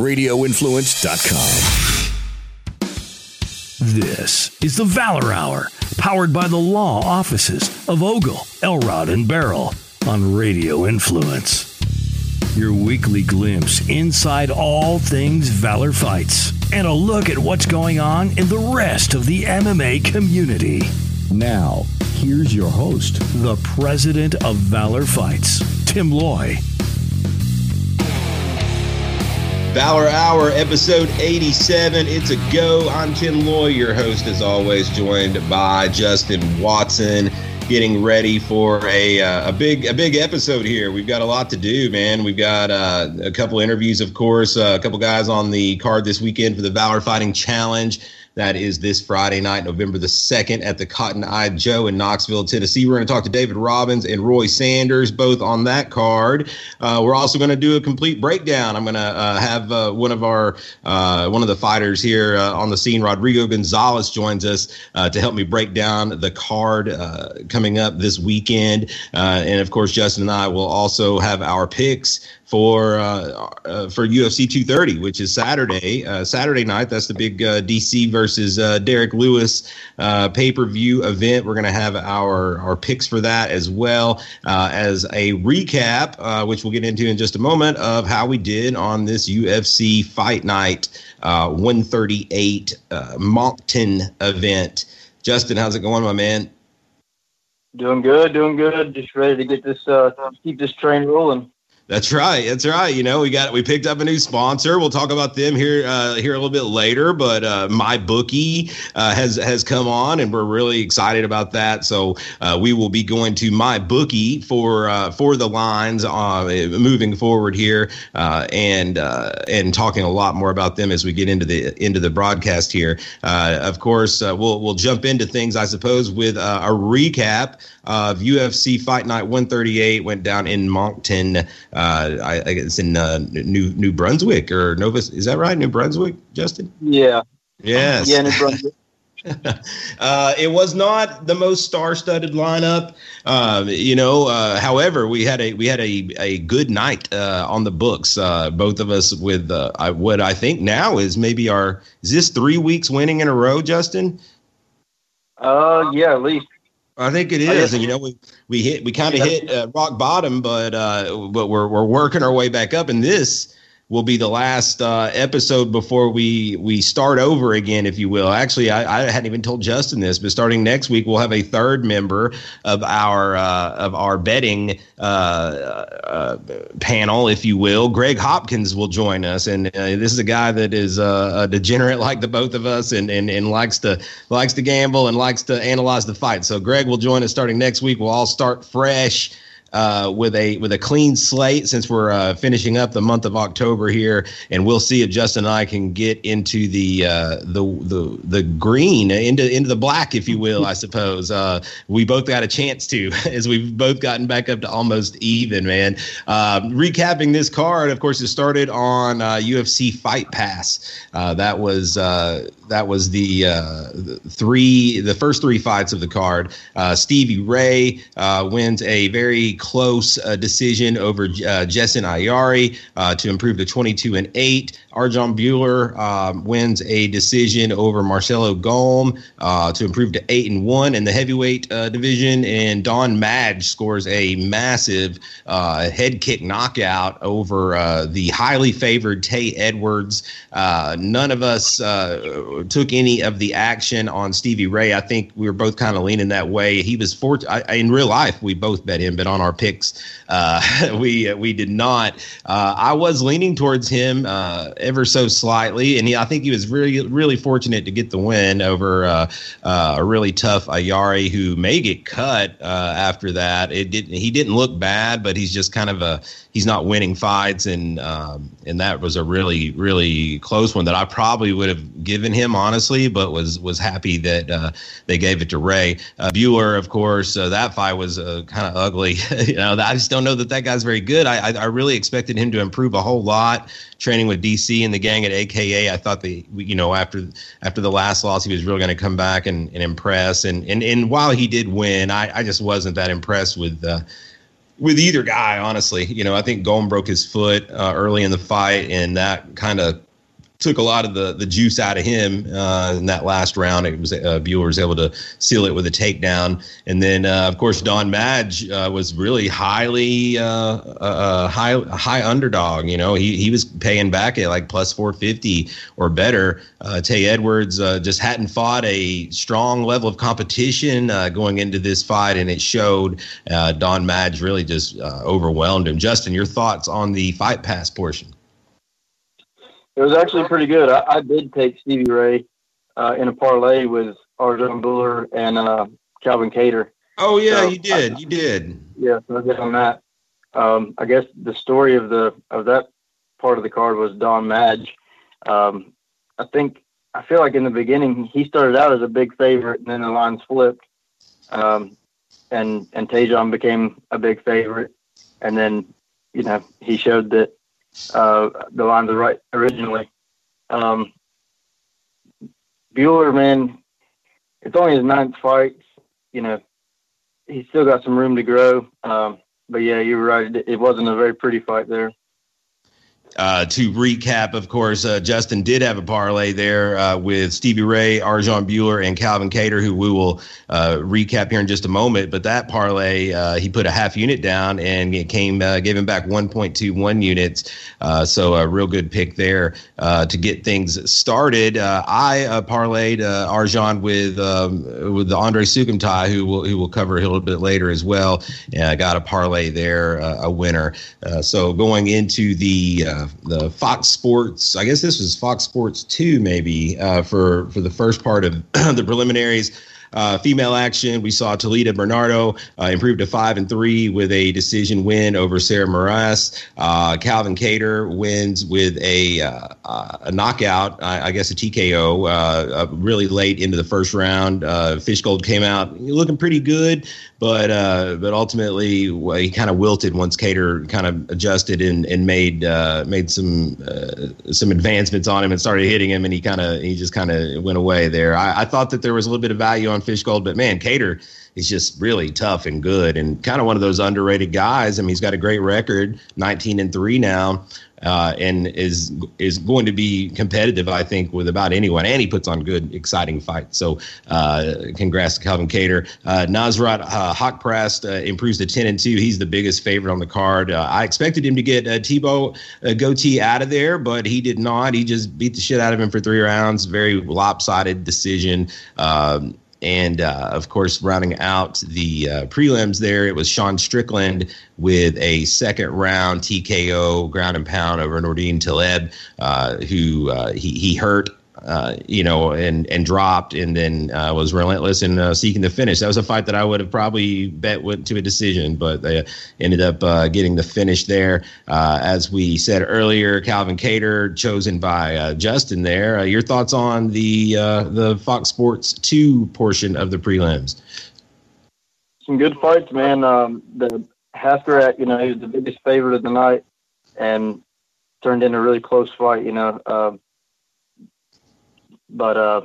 radioinfluence.com. This is the Valor Hour, powered by the law offices of Ogle, Elrod, and Baril on Radio Influence. Your weekly glimpse inside all things Valor Fights and a look at what's going on in the rest of the MMA community. Now, here's your host, the president of Valor Fights, Tim Loy. Valor Hour, episode 87. It's a go. I'm Tim Loy, your host, as always, joined by Justin Watson. Getting ready for a uh, a big a big episode here. We've got a lot to do, man. We've got uh, a couple interviews, of course, uh, a couple guys on the card this weekend for the Valor Fighting Challenge. That is this Friday night, November the 2nd, at the Cotton Eye Joe in Knoxville, Tennessee. We're going to talk to David Robins and Roy Sanders, both on that card. Uh, we're also going to do a complete breakdown. I'm going to uh, have uh, one of our uh, one of the fighters here uh, on the scene, Rodrigo Gonzalez, joins us uh, to help me break down the card coming up this weekend. and of course, Justin and I will also have our picks for uh, uh, for UFC 230, which is Saturday uh, Saturday night. That's the big uh, DC versus uh, Derrick Lewis uh, pay per view event. We're going to have our our picks for that as well as a recap, which we'll get into in just a moment, of how we did on this UFC Fight Night 138 Moncton event. Justin, how's it going, my man? Doing good, doing good. Just ready to get this keep this train rolling. That's right. That's right. You know, we got we picked up a new sponsor. We'll talk about them here uh, here a little bit later. But uh, my bookie uh, has has come on, and we're really excited about that. So uh, we will be going to my bookie for uh, for the lines uh, moving forward here, and and talking a lot more about them as we get into the into the broadcast here. of course, we'll we'll jump into things, I suppose, with a recap of UFC Fight Night 138 went down in Moncton. Uh, I, I guess in uh, New New Brunswick or Nova. Is that right? New Brunswick, Justin? Yeah. Yes. Yeah, New Brunswick. uh, it was not the most star-studded lineup, uh, you know. Uh, however, we had a we had a, a good night uh, on the books. Uh, both of us with uh, I, what I think now is maybe our is this three weeks winning in a row, Justin? Uh, yeah, at least I think it is, and you know we we hit we kind of hit uh, rock bottom, but uh, but we're we're working our way back up, and this will be the last uh, episode before we we start over again, if you will. Actually, I, I hadn't even told Justin this, but starting next week, we'll have a third member of our uh, of our betting uh, uh panel, if you will. Greg Hopkins will join us, and uh, this is a guy that is uh, a degenerate like the both of us, and, and and likes to likes to gamble and likes to analyze the fight. So Greg will join us starting next week. We'll all start fresh uh, with a with a clean slate since we're uh, finishing up the month of October here, and we'll see if Justin and I can get into the uh, the the the green into into the black, if you will. I suppose uh, we both got a chance to, as we've both gotten back up to almost even. Man, uh, recapping this card, of course, it started on uh UFC uh, Fight Pass. Uh that was that was the, the, three the first three fights of the card. Stevie Ray wins a very close uh, decision over uh, Jessen Ayari uh, to improve to 22 and 8. Arjan Bhullar um, wins a decision over Marcelo Golm uh, to improve to 8 and 1 in the heavyweight uh, division. And Don Madge scores a massive uh, head kick knockout over the highly favored Te Edwards. none of us took any of the action on Stevie Ray. I think we were both kind of leaning that way. He was fortunate. In real life, we both bet him, but on our picks. Uh, we we did not. Uh, I was leaning towards him uh, ever so slightly, and he, I think he was really really fortunate to get the win over uh, uh, a really tough Ayari who may get cut uh, after that. It didn't. He didn't look bad, but he's just kind of a he's not winning fights, and um, and that was a really really close one that I probably would have given him honestly, but was was happy that they gave it to Ray. Uh, Bhullar, of course, that fight was kind of ugly. you know, I just don't know that that guy's very good. I, I, I really expected him to improve a whole lot training with DC and the gang at AKA. I thought that you know after after the last loss, he was really going to come back and, and impress. And, and and while he did win, I, I just wasn't that impressed with. Uh, with either guy, honestly. You know, I think Golm broke his foot uh, early in the fight, and that kind of took a lot of the the juice out of him uh, in that last round. It was uh, Bhullar was able to seal it with a takedown, and then uh, of course Don Madge uh, was really highly uh, uh, high high underdog. You know he he was paying back at like plus four fifty or better. Te Edwards just hadn't fought a strong level of competition going into this fight, and it showed. Don Madge really just overwhelmed him. Justin, your thoughts on the fight pass portion? It was actually pretty good. I, I did take Stevie Ray uh, in a parlay with Arjan Bhullar and uh, Calvin Kattar. Oh yeah, so you did. I, you did. Yeah, so I did on that. Um, I guess the story of the of that part of the card was Don Madge. Um, I think I feel like in the beginning he started out as a big favorite, and then the lines flipped, um, and and Tajon became a big favorite, and then you know he showed that uh, the lines are right originally. Um, Bhullar, man, it's only his ninth fight. You know, he's still got some room to grow. Um, but yeah, you're right. It, it wasn't a very pretty fight there. Uh, to recap, of course, uh, Justin did have a parlay there uh, with Stevie Ray, Arjan Bhullar, and Calvin Kattar, who we will uh, recap here in just a moment. But that parlay, uh, he put a half unit down and it came, uh, gave him back 1.21 units. so a real good pick there to get things started. I parlayed Arjan with um, with Andre Soukhamthath, who will who will cover a little bit later as well. And I got a parlay there, a winner. so going into the the Fox Sports. I guess this was Fox Sports two, maybe uh, for for the first part of the preliminaries. Uh, female action, we saw Talita Bernardo uh, improve to five and three with a decision win over Sarah Moras. Uh, Calvin Kattar wins with a uh, uh, a knockout, I, I, guess a TKO, uh, really late into the first round. Fishgold came out looking pretty good, but but ultimately he kind of wilted once Kattar kind of adjusted and, and made made some some advancements on him and started hitting him, and he kind of he just kind of went away there. I, I thought that there was a little bit of value on on Fishgold, but man, Kattar is just really tough and good and kind of one of those underrated guys. I mean, he's got a great record, 19 and three now. Uh, and is is going to be competitive, I think, with about anyone. And he puts on good, exciting fights. So, uh, congrats to Calvin Kattar. Uh, Nasrat uh, uh, improves to ten and two. He's the biggest favorite on the card. Uh, I expected him to get uh, Thibault uh, Gouti out of there, but he did not. He just beat the shit out of him for three rounds. Very lopsided decision. Um, and uh, of course, rounding out the uh, prelims there, it was Sean Strickland with a second round TKO ground and pound over Nordine Taleb, uh, who uh, he, he hurt uh, you know, and and dropped, and then uh, was relentless in uh, seeking the finish. That was a fight that I would have probably bet went to a decision, but they ended up uh, getting the finish there. Uh, as we said earlier, Calvin Kattar chosen by uh, Justin. There, your thoughts on the the Fox Sports two portion of the prelims? Some good fights, man. Um, the Hafthrat, you know, he was the biggest favorite of the night, and turned in a really close fight. You know. But uh,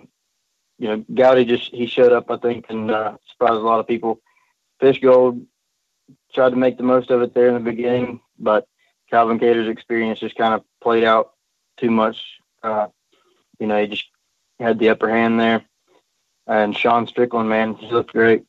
you know, Gouti just he showed up, I think, and uh, surprised a lot of people. Fishgold tried to make the most of it there in the beginning, but Calvin Kattar's experience just kind of played out too much. Uh, you know, he just had the upper hand there. And Sean Strickland, man, he looked great.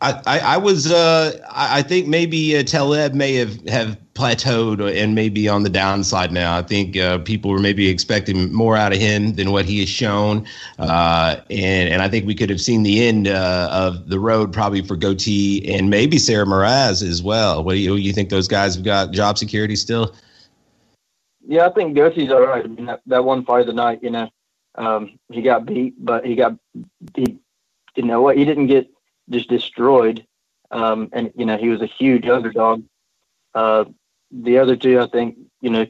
I, I, was uh, I think maybe uh, Taleb may have, have plateaued and maybe on the downside now. I think uh, people were maybe expecting more out of him than what he has shown, uh, and and I think we could have seen the end uh, of the road probably for Gouti and maybe Sarah Moras as well. What do you, you think those guys have got job security still? Yeah, I think Gouti's all right. I mean, that, that one fight of the night, you know, um, he got beat, but he got he you know what he didn't get just destroyed. Um, and you know he was a huge underdog. Uh, the other two, I think, you know,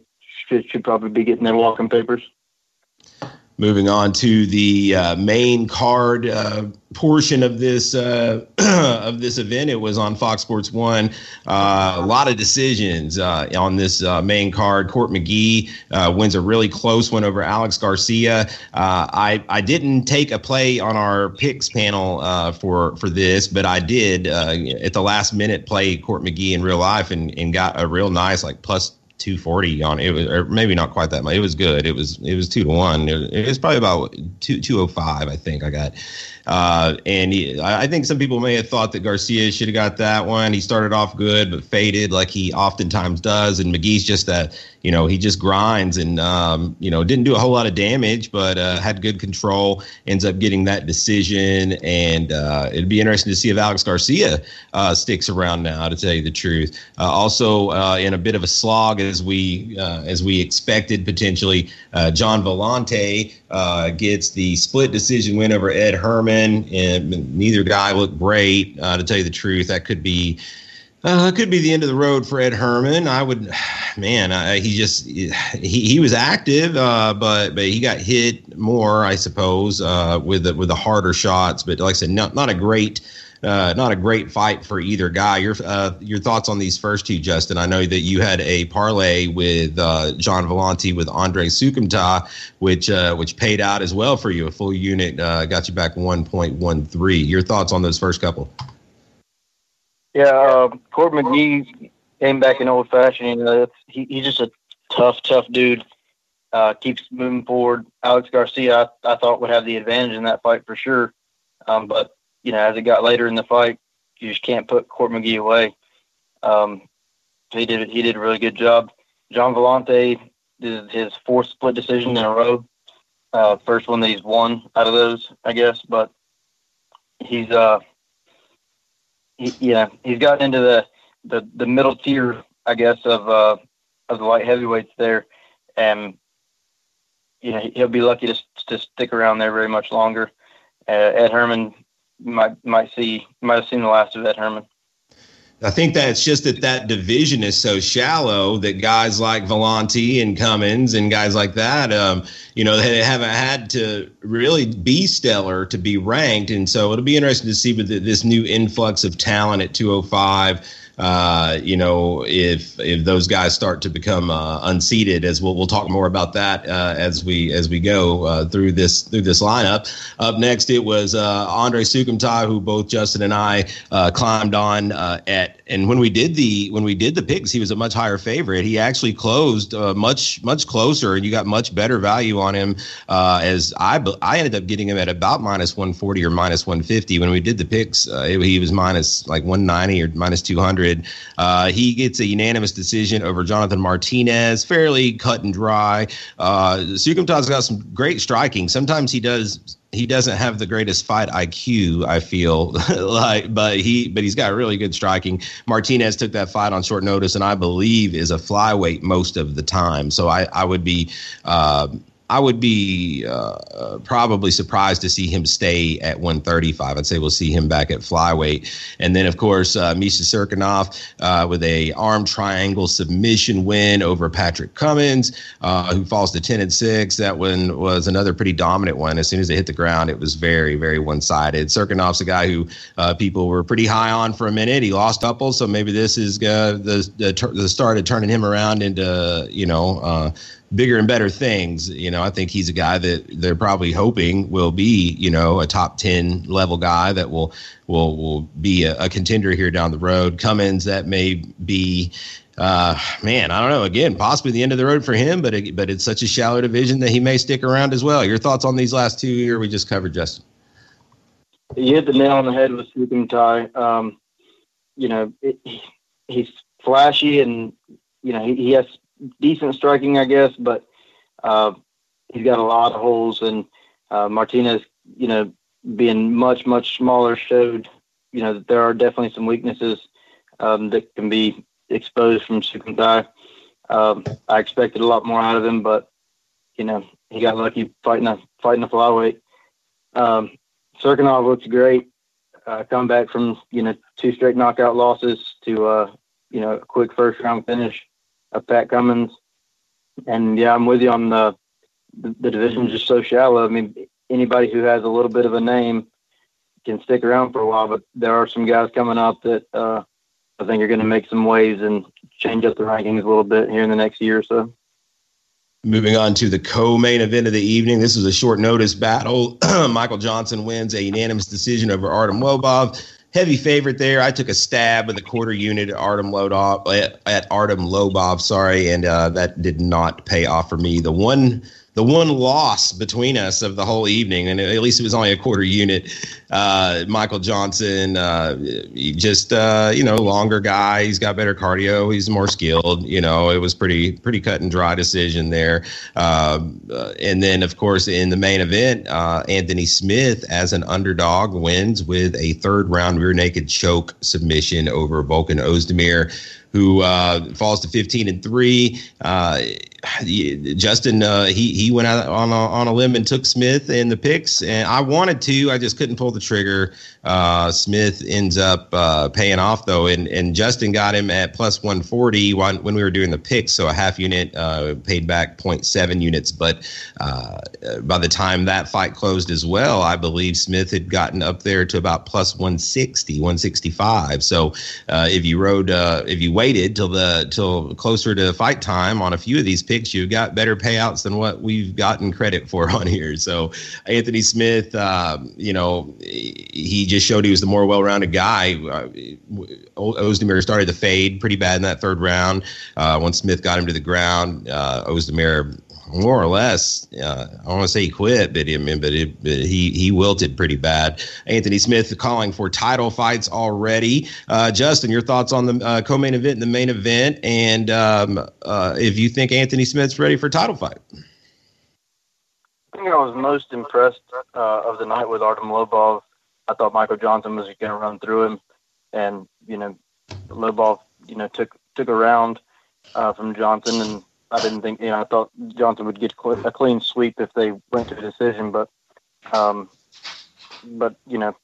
should, should probably be getting their walking papers. Moving on to the uh, main card uh, portion of this uh, of this event. It was on Fox Sports One. Uh, a lot of decisions uh, on this uh, main card. Court McGee wins a really close one over Alex Garcia. I I didn't take a play on our picks panel for for this, but I did at the last minute play Court McGee in real life and and got a real nice like plus 240 on it was or maybe not quite that much it was good it was it was two to one it, was probably about two 205 i think i got uh, and he, I think some people may have thought that Garcia should have got that one. He started off good, but faded like he oftentimes does. And McGee's just that, you know, he just grinds and, um, you know, didn't do a whole lot of damage, but uh, had good control, ends up getting that decision. And uh, it'd be interesting to see if Alex Garcia uh, sticks around now, to tell you the truth. Uh, also, uh, in a bit of a slog as we as we expected potentially, Gian Villante gets the split decision win over Ed Herman and neither guy looked great. Uh, to tell you the truth, that could be uh, could be the end of the road for Ed Herman. I would, man, I, he just he he was active, uh, but but he got hit more, I suppose, uh, with the with the harder shots. But like I said, not not a great. Uh, not a great fight for either guy. Your uh, your thoughts on these first two, Justin? I know that you had a parlay with uh, Gian Villante with Andre Soukhamthath, which uh, which paid out as well for you. A full unit uh, got you back one point one three. Your thoughts on those first couple? Yeah, uh, Court McGee came back in old fashioned. You know, he, he's just a tough, tough dude. Uh, keeps moving forward. Alex Garcia, I, I, thought would have the advantage in that fight for sure. Um, but you know, as it got later in the fight, you just can't put Court McGee away. Um, he did he did a really good job. Gian Villante did his fourth split decision in a row. Uh, first one that he's won out of those, I guess. But he's uh, he, yeah, he's gotten into the, the the middle tier, I guess, of uh of the light heavyweights there, and know he'll be lucky to to stick around there very much longer. Uh, Ed Herman might might see might have seen the last of Ed Herman. I think that's just that that division is so shallow that guys like Villante and Cummins and guys like that, um, you know, they haven't had to really be stellar to be ranked. And so it'll be interesting to see with this new influx of talent at 205 uh, you know, if if those guys start to become uh, unseated, as we'll we'll talk more about that uh, as we as we go uh, through this through this lineup. Up next, it was uh, Andre Soukhamthath, who both Justin and I uh, climbed on at, and when we did the when we did the picks, he was a much higher favorite. He actually closed much much closer, and you got much better value on him. as I I ended up getting him at about minus 140 or minus 150 when we did the picks. he was minus like 190 or minus 200. Uh, he gets a unanimous decision over Jonathan Martinez, fairly cut and dry. Uh, Soukhamthath's got some great striking. Sometimes he does he doesn't have the greatest fight IQ, I feel like, but he but he's got really good striking. Martinez took that fight on short notice, and I believe is a flyweight most of the time. So I I would be. Uh, I would be uh, uh, probably surprised to see him stay at 135. I'd say we'll see him back at flyweight, and then of course uh, Misha Cirkunov uh, with a arm triangle submission win over Patrick Cummins, uh, who falls to 10 and six. That one was another pretty dominant one. As soon as it hit the ground, it was very very one sided. Cirkunov's a guy who uh, people were pretty high on for a minute. He lost doubles, so maybe this is the the, the start of turning him around into you know bigger and better things. You know, I think he's a guy that they're probably hoping will be, you know, a top 10 level guy that will will will be a, a contender here down the road. Cummins that may be uh, man, I don't know. Again, possibly the end of the road for him, but it, but it's such a shallow division that he may stick around as well. Your thoughts on these last two here we just covered, Justin? You hit the nail on the head with Soukhamthath. Um, you know, it, he's flashy and you know he, he has decent striking, I guess, but uh, he's got a lot of holes. And uh, Martinez, you know, being much much smaller, showed you know that there are definitely some weaknesses um, that can be exposed from Soukhamthath. Um, I expected a lot more out of him, but you know he got lucky fighting a fighting a flyweight. Um, Cirkunov looks great. Uh, come back from you know two straight knockout losses to uh, you know a quick first round finish of Pat Cummins. And yeah, I'm with you on the the, the division just so shallow. I mean, anybody who has a little bit of a name can stick around for a while, but there are some guys coming up that uh, I think are going to make some waves and change up the rankings a little bit here in the next year or so. Moving on to the co-main event of the evening. This was a short notice battle. Michael Johnson wins a unanimous decision over Artem Lobov. Heavy favorite there. I took a stab in the quarter unit at Artem Lobov, at, at Artem Lobov, sorry, and uh, that did not pay off for me. The one the one loss between us of the whole evening, and at least it was only a quarter unit. Uh, Michael Johnson, uh, just uh, you know, longer guy. He's got better cardio. He's more skilled. You know, it was pretty pretty cut and dry decision there. Um, uh, and then, of course, in the main event, uh, Anthony Smith as an underdog wins with a third round rear naked choke submission over Volkan Ozdemir who uh, falls to 15 and three. Uh, Justin, uh, he he went out on a, on a limb and took Smith in the picks, and I wanted to, I just couldn't pull the trigger. Uh, Smith ends up uh, paying off though, and and Justin got him at plus 140 when, when we were doing the picks, so a half unit uh, paid back 0.7 units. But uh, by the time that fight closed as well, I believe Smith had gotten up there to about plus 160, 165. So uh, if you rode, if you waited till the till closer to fight time on a few of these picks, you got better payouts than what we've gotten credit for on here. So Anthony Smith, um, you know, he just showed he was the more well-rounded guy. Uh, Ozdemir started to fade pretty bad in that third round. Uh, once Smith got him to the ground, uh, Ozdemir more or less. Uh, I want to say he quit, but, I mean, but, it, but, he he wilted pretty bad. Anthony Smith calling for title fights already. Uh, Justin, your thoughts on the uh, co-main event and the main event, and um, uh, if you think Anthony Smith's ready for title fight. I think I was most impressed uh, of the night with Artem Lobov. I thought Michael Johnson was going to run through him, and you know, Lobov, you know, took took a round uh, from Johnson and I didn't think, you know, I thought Johnson would get a clean sweep if they went to a decision, but, um, but you know,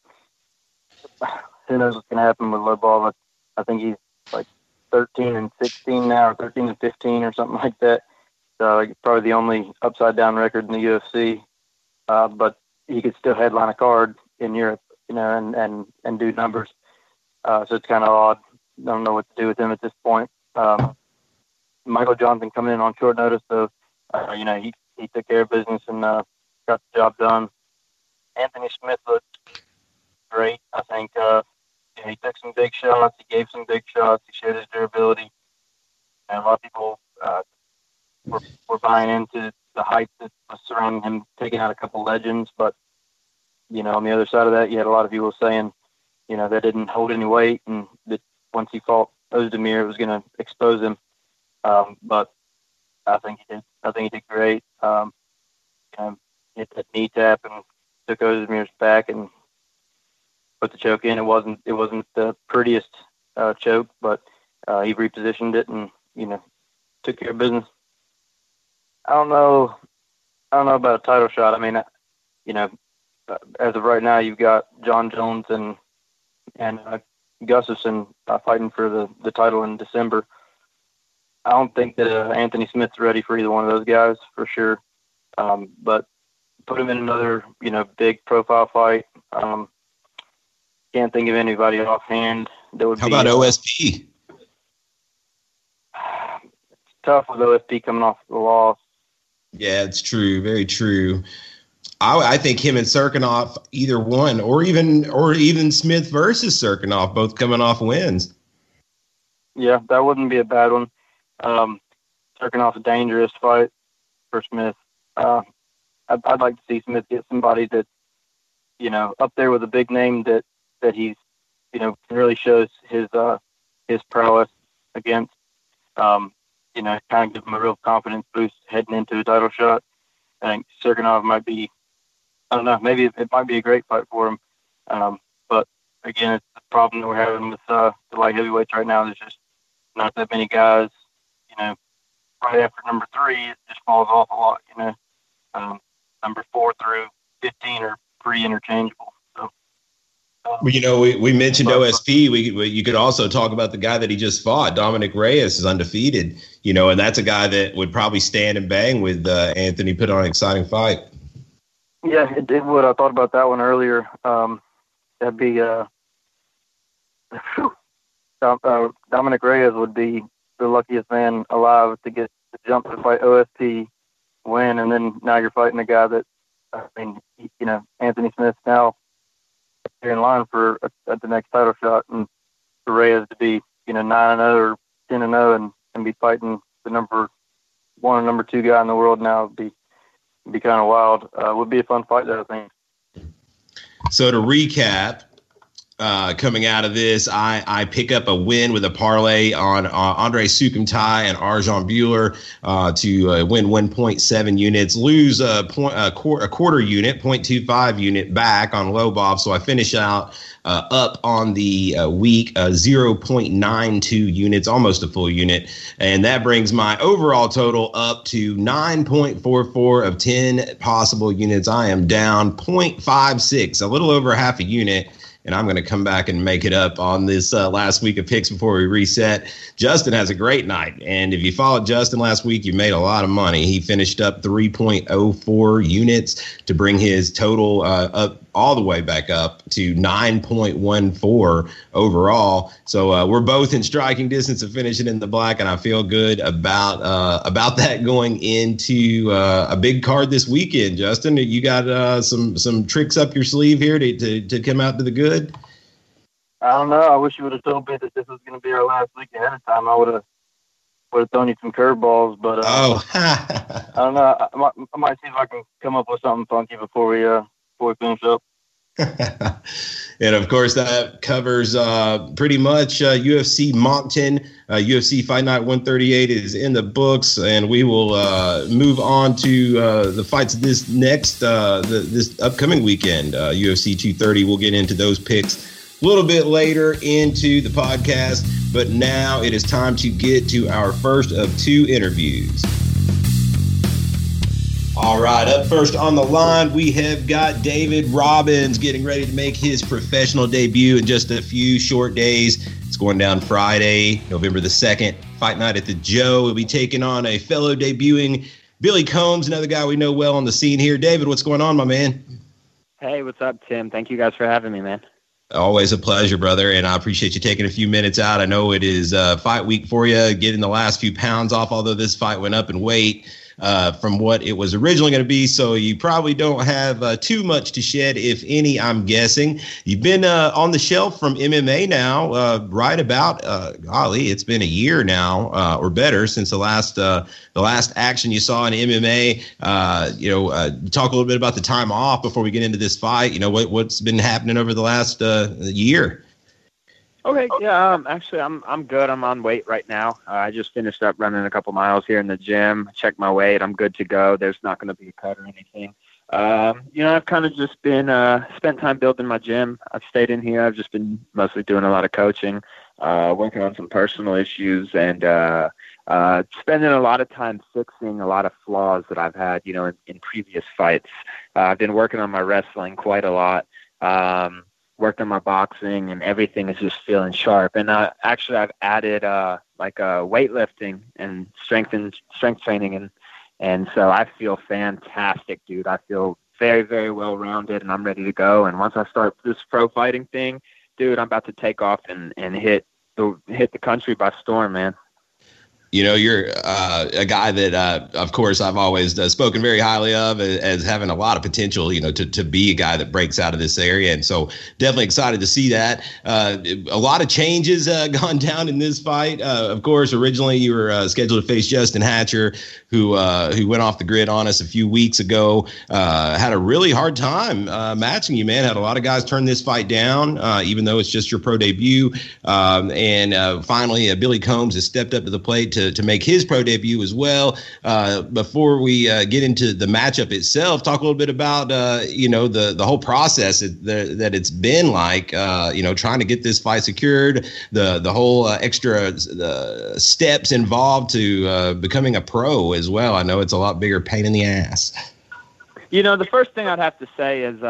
who knows what's going to happen with Lobov? I think he's like 13 and 16 now, or 13 and 15, or something like that. So like, probably the only upside down record in the UFC. Uh, but he could still headline a card in Europe, you know, and and and do numbers. Uh, so it's kind of odd. I don't know what to do with him at this point. Um, Michael Johnson coming in on short notice, so uh, you know he he took care of business and uh, got the job done. Anthony Smith looked great. I think uh, know, he took some big shots. He gave some big shots. He showed his durability, and a lot of people uh, were were buying into the hype that was surrounding him, taking out a couple legends. But you know, on the other side of that, you had a lot of people saying, you know, that didn't hold any weight, and that once he fought Ozdemir, it was going to expose him. Um, but I think he did. I think he did great. Um, you hit that knee tap and took Ozdemir's back and put the choke in. It wasn't. It wasn't the prettiest uh, choke, but uh, he repositioned it and you know took care of business. I don't know. I don't know about a title shot. I mean, you know, as of right now, you've got Jon Jones and and uh, Gustafsson uh, fighting for the the title in December. I don't think that uh, Anthony Smith's ready for either one of those guys for sure. Um, but put him in another, you know, big profile fight. Um, can't think of anybody offhand that would. How be, about OSP? It's tough with OSP coming off the loss. Yeah, it's true. Very true. I, I think him and Cirkunov, either one, or even or even Smith versus Cirkunov, both coming off wins. Yeah, that wouldn't be a bad one. Um, off a dangerous fight for Smith. Uh, I'd, I'd like to see Smith get somebody that, you know, up there with a big name that that he's, you know, really shows his uh, his prowess against. Um, you know, kind of give him a real confidence boost heading into a title shot. I think Cirkunov might be, I don't know, maybe it, it might be a great fight for him. Um, but again, it's the problem that we're having with uh, the light heavyweights right now. There's just not that many guys you know, right after number three, it just falls off a lot. You know, um, number four through fifteen are pretty interchangeable. So well, you know, we, we mentioned OSP. We, we, you could also talk about the guy that he just fought. Dominick Reyes is undefeated. You know, and that's a guy that would probably stand and bang with uh, Anthony. Put on an exciting fight. Yeah, it, it would. I thought about that one earlier. Um, that'd be uh, uh, Dominick Reyes would be the luckiest man alive to get to jump to fight OSP, win, and then now you're fighting a guy that I mean, you know, Anthony Smith now in line for the next title shot, and for Reyes to be you know nine and zero oh or ten and zero oh and and be fighting the number one and number two guy in the world now would be be kind of wild. Uh, would be a fun fight, though, I think. So to recap, uh, coming out of this, I, I pick up a win with a parlay on uh, Andre Soukhamthath and Arjan Bhullar uh, to uh, win 1.7 units, lose a, point, a, qu- a quarter unit, 0.25 unit back on Lobov. So I finish out uh, up on the uh, week, uh, 0.92 units, almost a full unit. And that brings my overall total up to 9.44 of 10 possible units. I am down 0.56, a little over half a unit and I'm going to come back and make it up on this uh, last week of picks before we reset. Justin has a great night, and if you followed Justin last week, you made a lot of money. He finished up 3.04 units to bring his total uh, up all the way back up to 9.14 overall. So uh, we're both in striking distance of finishing in the black, and I feel good about uh, about that going into uh, a big card this weekend. Justin, you got uh, some some tricks up your sleeve here to, to, to come out to the good. I don't know. I wish you would have told me that this was going to be our last week ahead of time. I would have would have thrown you some curveballs, but uh, oh, I don't know. I might, I might see if I can come up with something funky before we uh before we finish up. and of course, that covers uh, pretty much uh, UFC Moncton. Uh, UFC Fight Night 138 is in the books, and we will uh, move on to uh, the fights this next uh, the, this upcoming weekend. UFC 230. We'll get into those picks a little bit later into the podcast, but now it is time to get to our first of two interviews. All right, up first on the line, we have got David Robins getting ready to make his professional debut in just a few short days. It's going down Friday, November the 2nd. Fight night at the Joe. We'll be taking on a fellow debuting Billy Combs, another guy we know well on the scene here. David, what's going on, my man? Hey, what's up, Tim? Thank you guys for having me, man. Always a pleasure, brother, and I appreciate you taking a few minutes out. I know it is uh, fight week for you, getting the last few pounds off, although this fight went up in weight uh, from what it was originally going to be. So you probably don't have uh, too much to shed, if any. I'm guessing you've been uh, on the shelf from MMA now, uh, right about uh, golly, it's been a year now uh, or better since the last the last action you saw in MMA. you know, talk a little bit about the time off before we get into this fight. You know, what what's been happening over the last year. Okay, yeah. Um, actually, I'm I'm good. I'm on weight right now. Uh, I just finished up running a couple miles here in the gym. Checked my weight. I'm good to go. There's not going to be a cut or anything. Um, you know, I've kind of just been uh, spent time building my gym. I've stayed in here. I've just been mostly doing a lot of coaching, uh, working on some personal issues, and uh, uh, spending a lot of time fixing a lot of flaws that I've had. You know, in, in previous fights. Uh, I've been working on my wrestling quite a lot. Um, worked on my boxing and everything is just feeling sharp. And uh, actually, I've added uh, like uh, weightlifting and strength and strength training, and and so I feel fantastic, dude. I feel very very well rounded, and I'm ready to go. And once I start this pro fighting thing, dude, I'm about to take off and and hit the hit the country by storm, man you know, you're uh, a guy that, uh, of course, I've always uh, spoken very highly of as having a lot of potential, you know, to, to be a guy that breaks out of this area. And so definitely excited to see that. Uh, a lot of changes uh, gone down in this fight. Uh, of course, originally you were scheduled to face Justin Hatcher, who who went off the grid on us a few weeks ago. had a really hard time matching you, man. Had a lot of guys turn this fight down, even though it's just your pro debut. Um, and finally, Billy Combs has stepped up to the plate to to, make his pro debut as well. Uh, before we uh, get into the matchup itself, talk a little bit about uh, you know the the whole process that, that it's been like. Uh, you know, trying to get this fight secured, the the whole uh, extra steps involved to becoming a pro as well. I know it's a lot bigger pain in the ass. You know, the first thing I'd have to say is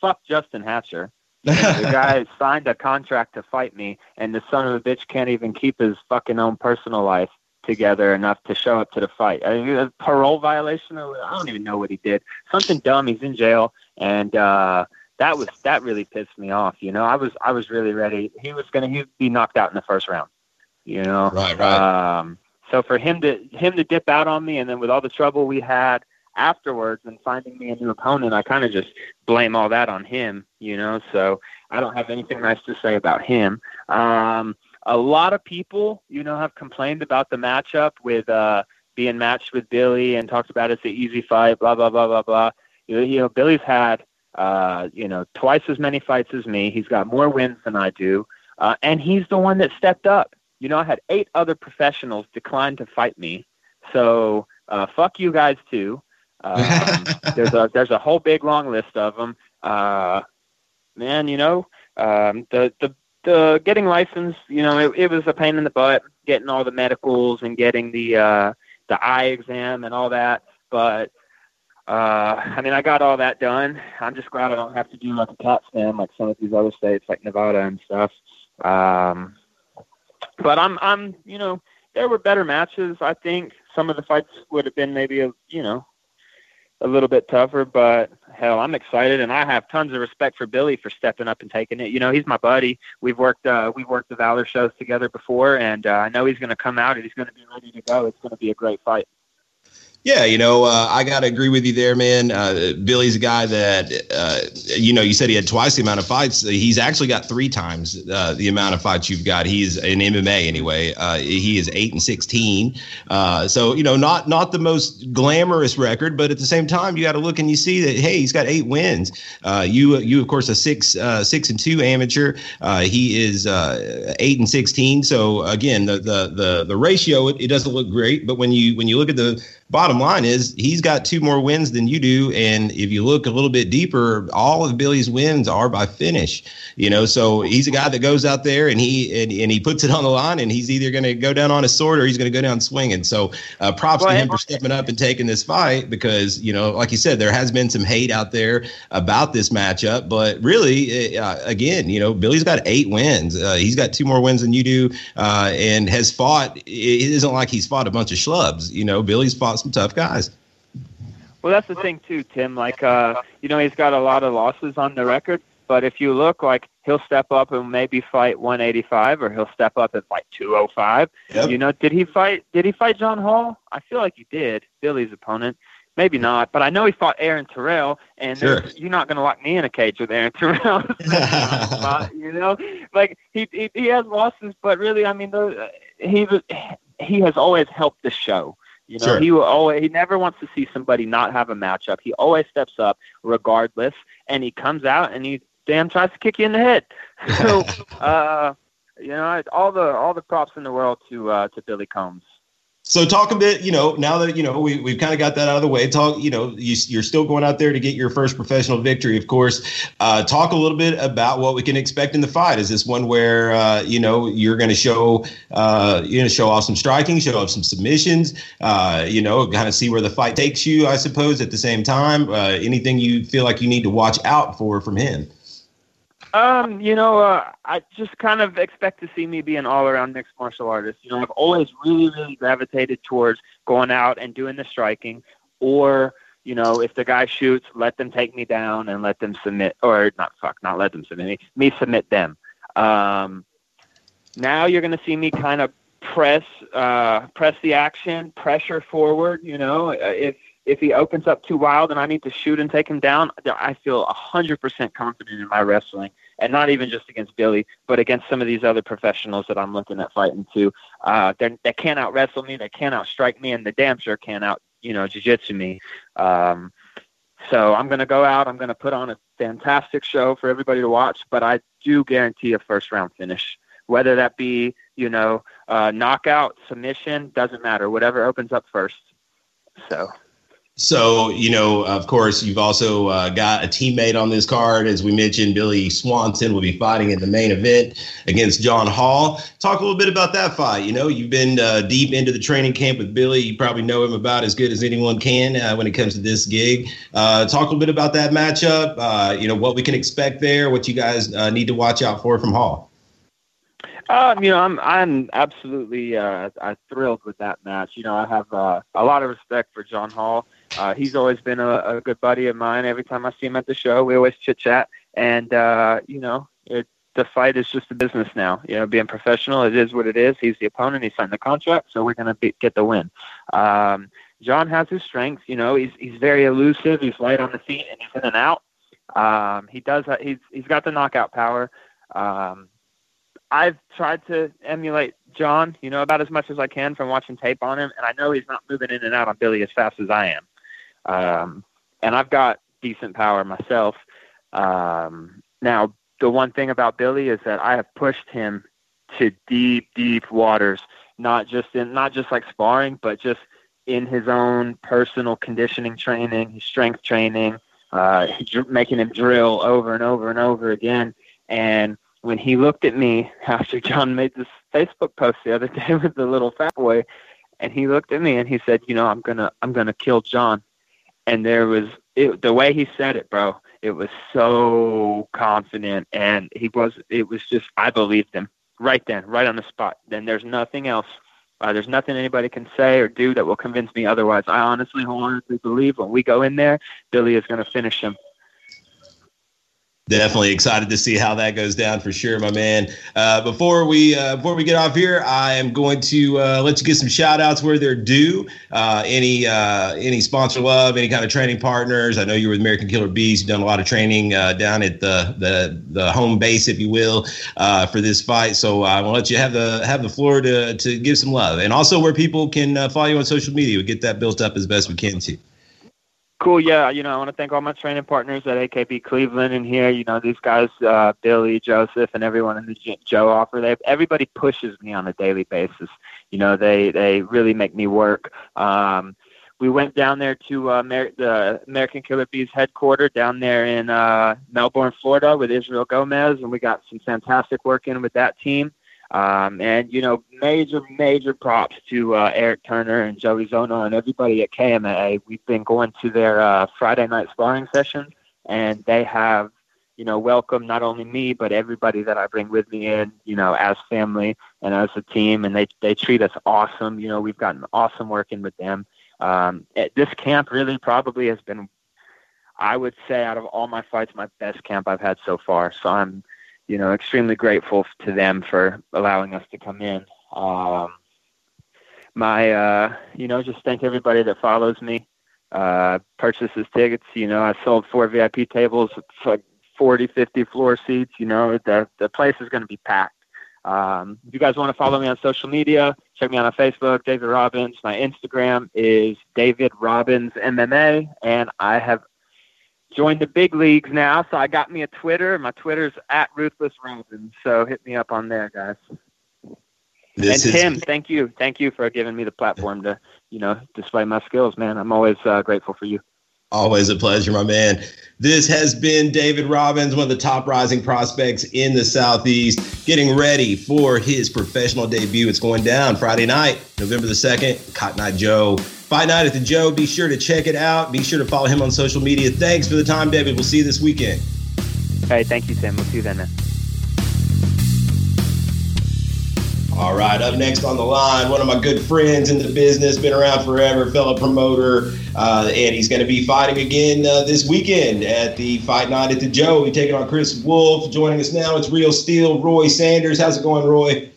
fuck Justin Hatcher. The guy signed a contract to fight me, and the son of a bitch can't even keep his fucking own personal life together enough to show up to the fight. I mean, a parole violation, or I don't even know what he did. Something dumb. He's in jail, and uh, that was that really pissed me off. You know, I was I was really ready. He was gonna he'd be knocked out in the first round. You know, right, right. Um, so for him to him to dip out on me, and then with all the trouble we had afterwards and finding me a new opponent, I kind of just blame all that on him. You know, so I don't have anything nice to say about him. Um, a lot of people, you know, have complained about the matchup with uh, being matched with Billy and talked about it's an easy fight, blah blah blah blah blah. You you know Billy's had uh, you know twice as many fights as me. He's got more wins than I do, uh, and he's the one that stepped up. You know, I had eight other professionals decline to fight me, so uh, fuck you guys too. Um, there's a there's a whole big long list of them. Uh, man, you know, um, the the the getting licensed, you know, it, it was a pain in the butt getting all the medicals and getting the uh, the eye exam and all that. But uh, I mean, I got all that done. I'm just glad I don't have to do like a CAT scan like some of these other states, like Nevada and stuff. Um, but I'm, I'm, you know, there were better matches. I think some of the fights would have been maybe a, you know, a little bit tougher, but hell, I'm excited, and I have tons of respect for Billy for stepping up and taking it. You know, he's my buddy. We've worked uh, we've worked the Valor shows together before, and uh, I know he's going to come out and he's going to be ready to go. It's going to be a great fight. Yeah, you know, uh, I got to agree with you there, man. Uh, Billy's a guy that, uh, you know, you said he had twice the amount of fights. He's actually got three times uh, the amount of fights you've got. He's in MMA anyway. Uh, he is eight and sixteen. Uh, so you know, not not the most glamorous record, but at the same time, you got to look and you see that hey, he's got eight wins. you you of course a six six and two amateur. he is eight and sixteen. So again, the the the the ratio it, it doesn't look great, but when you when you look at the bottom line is he's got two more wins than you do. And if you look a little bit deeper, all of Billy's wins are by finish. You know, so he's a guy that goes out there and he and, and he puts it on the line, and he's either going to go down on a sword or he's going to go down swinging. So uh, props well, to him for stepping up and taking this fight because you know, like you said, there has been some hate out there about this matchup, but really, uh, again, you know, Billy's got eight wins. Uh, he's got two more wins than you do, uh, and has fought. It isn't like he's fought a bunch of schlubs. You know, Billy's fought some tough guys. Well, that's the thing too, Tim. Like, uh, you know, he's got a lot of losses on the record, but if you look, like, he'll step up and maybe fight 185, or he'll step up at like 205. Yep. You know, did he fight? Did he fight John Hall? I feel like he did. Billy's opponent. Maybe not, but I know he fought Aaron Terrell, and sure. you're not going to lock me in a cage with Aaron Terrell. you know, like he, he he has losses, but really, I mean, the, he he has always helped the show. You know, sure. he will always he never wants to see somebody not have a matchup. He always steps up regardless, and he comes out and he damn tries to kick you in the head. So, uh, you know, all the all the props in the world to uh, to Billy Combs. So talk a bit, you know, now that, you know, we, we've kind of got that out of the way, talk, you know, you, are still going out there to get your first professional victory, of course. Uh, talk a little bit about what we can expect in the fight. Is this one where, uh, you know, you're going to show, uh, you're going to show off some striking, show off some submissions, uh, you know, kind of see where the fight takes you, I suppose, at the same time? Uh, anything you feel like you need to watch out for from him? Um, you know, uh, I just kind of expect to see me be an all-around mixed martial artist. You know, I've always really, really gravitated towards going out and doing the striking, or you know, if the guy shoots, let them take me down and let them submit, or not fuck, not let them submit me, me submit them. Um, now you're going to see me kind of press, uh, press the action, pressure forward. You know, if if he opens up too wild and I need to shoot and take him down, I feel 100% confident in my wrestling. And not even just against Billy, but against some of these other professionals that I'm looking at fighting too. Uh, they can't out wrestle me, they can't out strike me, and they damn sure can't out, you know, jiu-jitsu me. Um, so I'm going to go out. I'm going to put on a fantastic show for everybody to watch, but I do guarantee a first round finish. Whether that be, you know, uh, knockout, submission, doesn't matter. Whatever opens up first. So So, you know, of course, you've also uh, got a teammate on this card. As we mentioned, Billy Swanson will be fighting in the main event against John Hall. Talk a little bit about that fight. You know, you've been uh, deep into the training camp with Billy. You probably know him about as good as anyone can uh, when it comes to this gig. Uh, talk a little bit about that matchup, uh, you know, what we can expect there, what you guys uh, need to watch out for from Hall. Um, you know, I'm I'm absolutely uh, I'm thrilled with that match. You know, I have uh, a lot of respect for John Hall. Uh, he's always been a, a good buddy of mine. Every time I see him at the show, we always chit chat. And uh, you know, it, the fight is just a business now. You know, being professional, it is what it is. He's the opponent. He signed the contract, so we're gonna be, get the win. Um, John has his strengths. You know, he's he's very elusive. He's light on the feet and he's in and out. Um, he does. He's he's got the knockout power. Um, I've tried to emulate John, you know, about as much as I can from watching tape on him, and I know he's not moving in and out on Billy as fast as I am. Um, and I've got decent power myself. Um, now, the one thing about Billy is that I have pushed him to deep, deep waters, not just in, not just like sparring, but just in his own personal conditioning training, his strength training, uh, making him drill over and over and over again. And when he looked at me after John made this Facebook post the other day with the little fat boy, and he looked at me and he said, "You know, I'm gonna I'm gonna kill John." And there was it, the way he said it, bro. It was so confident, and he was. It was just I believed him right then, right on the spot. Then there's nothing else. Uh, there's nothing anybody can say or do that will convince me otherwise. I honestly, wholeheartedly believe when we go in there, Billy is going to finish him definitely excited to see how that goes down for sure, my man. Uh, before we uh, before we get off here, I am going to uh, let you get some shout outs where they're due. Uh, any uh, any sponsor love, any kind of training partners. I know you were with American Killer Bees. You've done a lot of training uh, down at the the the home base, if you will, for this fight. So I will let you have the have the floor to to give some love, and also where people can follow you on social media. We get that built up as best we can too. Cool. Yeah. You know, I want to thank all my training partners at AKB Cleveland and here. You know, these guys, uh, Billy, Joseph, and everyone in the Joe offer. They everybody pushes me on a daily basis. You know, they they really make me work. Um, we went down there to uh, Amer- the American Killer Bees headquarters down there in uh, Melbourne, Florida, with Israel Gomez, and we got some fantastic work in with that team. Um, and you know, major major props to uh, Eric Turner and Joey Zona and everybody at KMA. We've been going to their uh, Friday night sparring sessions, and they have you know welcomed not only me but everybody that I bring with me in, you know, as family and as a team, and they they treat us awesome. You know, we've gotten awesome working with them. Um, this camp really probably has been, I would say, out of all my fights, my best camp I've had so far. So I'm you know, extremely grateful to them for allowing us to come in. Um, my, uh, you know, just thank everybody that follows me, uh, purchases tickets. You know, I sold four VIP tables, like 40, 50 floor seats. You know, the the place is going to be packed. Um, if you guys want to follow me on social media, check me out on Facebook, David Robins. My Instagram is David Robins MMA, and I have joined the big leagues now, so I got me a Twitter. My Twitter's at Ruthless Robin, so hit me up on there, guys. This and Tim, thank you, thank you for giving me the platform to, you know, display my skills, man. I'm always uh, grateful for you. Always a pleasure, my man. This has been David Robins, one of the top rising prospects in the Southeast, getting ready for his professional debut. It's going down Friday night, November the 2nd, Cotton Eye Joe Fight Night at the Joe. Be sure to check it out. Be sure to follow him on social media. Thanks for the time, David. We'll see you this weekend. All right. thank you, Tim. We'll see you then, man. All right, up next on the line, one of my good friends in the business, been around forever, fellow promoter, uh, and he's going to be fighting again uh, this weekend at the Fight Night at the Joe. We're taking on Chris Wolff. Joining us now, it's Real Steel, Roy Sanders. How's it going, Roy?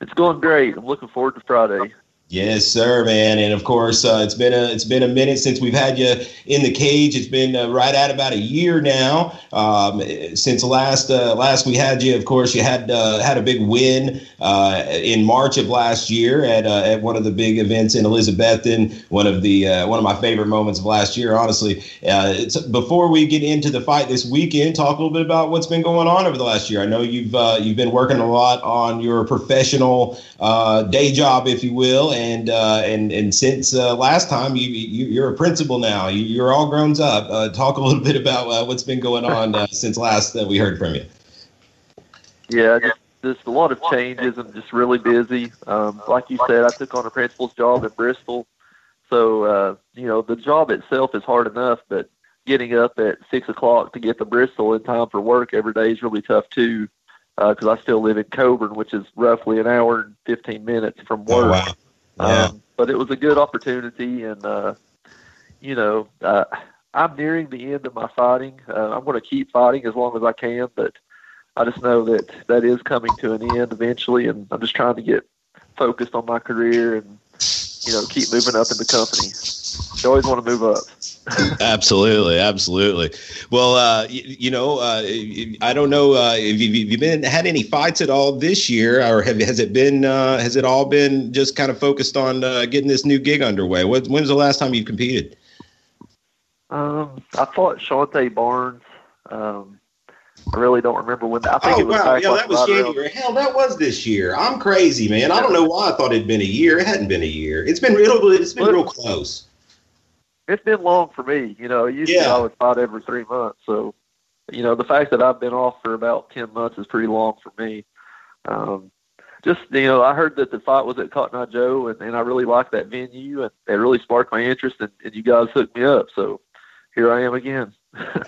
It's going great. I'm looking forward to Friday. Yes, sir, man. And of course, uh, it's been a it's been a minute since we've had you in the cage. It's been uh, right at about a year now um, since last uh, last we had you. Of course, you had uh, had a big win uh, in March of last year at uh, at one of the big events in Elizabethton. One of the one of my favorite moments of last year, honestly. before we get into the fight this weekend, talk a little bit about what's been going on over the last year. I know you've you've been working a lot on your professional day job, if you will and uh, and and since uh, last time, you, you are a principal now. You, are all grown up. Uh, talk a little bit about uh, what's been going on uh, since last that we heard from you. Yeah, just, just a lot of changes. I'm just really busy. Um, like you said, I took on a principal's job in Bristol, so uh, you know the job itself is hard enough, but getting up at six o'clock to get to Bristol in time for work every day is really tough too because uh, I still live in Coeburn, which is roughly an hour and 15 minutes from oh, work. Oh, wow. Yeah. Um, but it was a good opportunity, and uh, you know, uh, I'm nearing the end of my fighting. Uh, I'm going to keep fighting as long as I can, but I just know that that is coming to an end eventually, and I'm just trying to get focused on my career and you know keep moving up in the company. You always want to move up absolutely, absolutely. Well, uh, you, you, know, uh, I don't know uh, if you've, you been had any fights at all this year, or have, has it been uh, has it all been just kind of focused on uh, getting this new gig underway? What, when's the last time you competed? Um, I fought Shante Barnes. Um, I really don't remember when. I think oh, it was wow. Yeah, that was January. Hell, that was this year. I'm crazy, man. I don't know why I thought it'd been a year. It hadn't been a year. It's been real. It's been real close it's been long for me. You know, used yeah. to always fight every three months. So, you know, the fact that I've been off for about ten months is pretty long for me. Um, just you know, I heard that the fight was at Cotton Eye Joe, and, and I really liked that venue, and it really sparked my interest, and, and you guys hooked me up. So here I am again.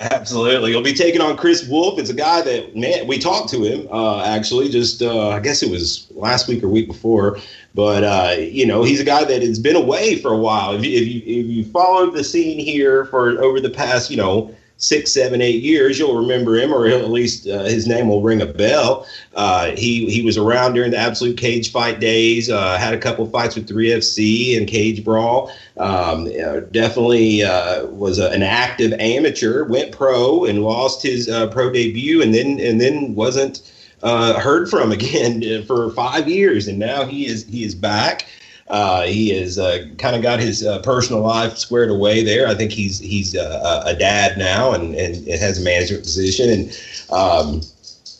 Absolutely, you'll be taking on Chris Wolff. It's a guy that man, we talked to him uh, actually just uh, I guess it was last week or week before, but uh, you know he's a guy that has been away for a while. If you, if you if you followed the scene here for over the past you know six, seven, eight years, you'll remember him, or at least uh, his name will ring a bell. Uh, he he was around during the Absolute Cage fight days. Uh, had a couple fights with 3FC and Cage Brawl. Um, definitely uh, was a, an active amateur. Went pro and lost his uh, pro debut, and then and then wasn't. Uh, heard from again for five years, and now he is he is back. Uh, he has uh, kind of got his uh, personal life squared away there. I think he's he's uh, a dad now and, and has a management position and um,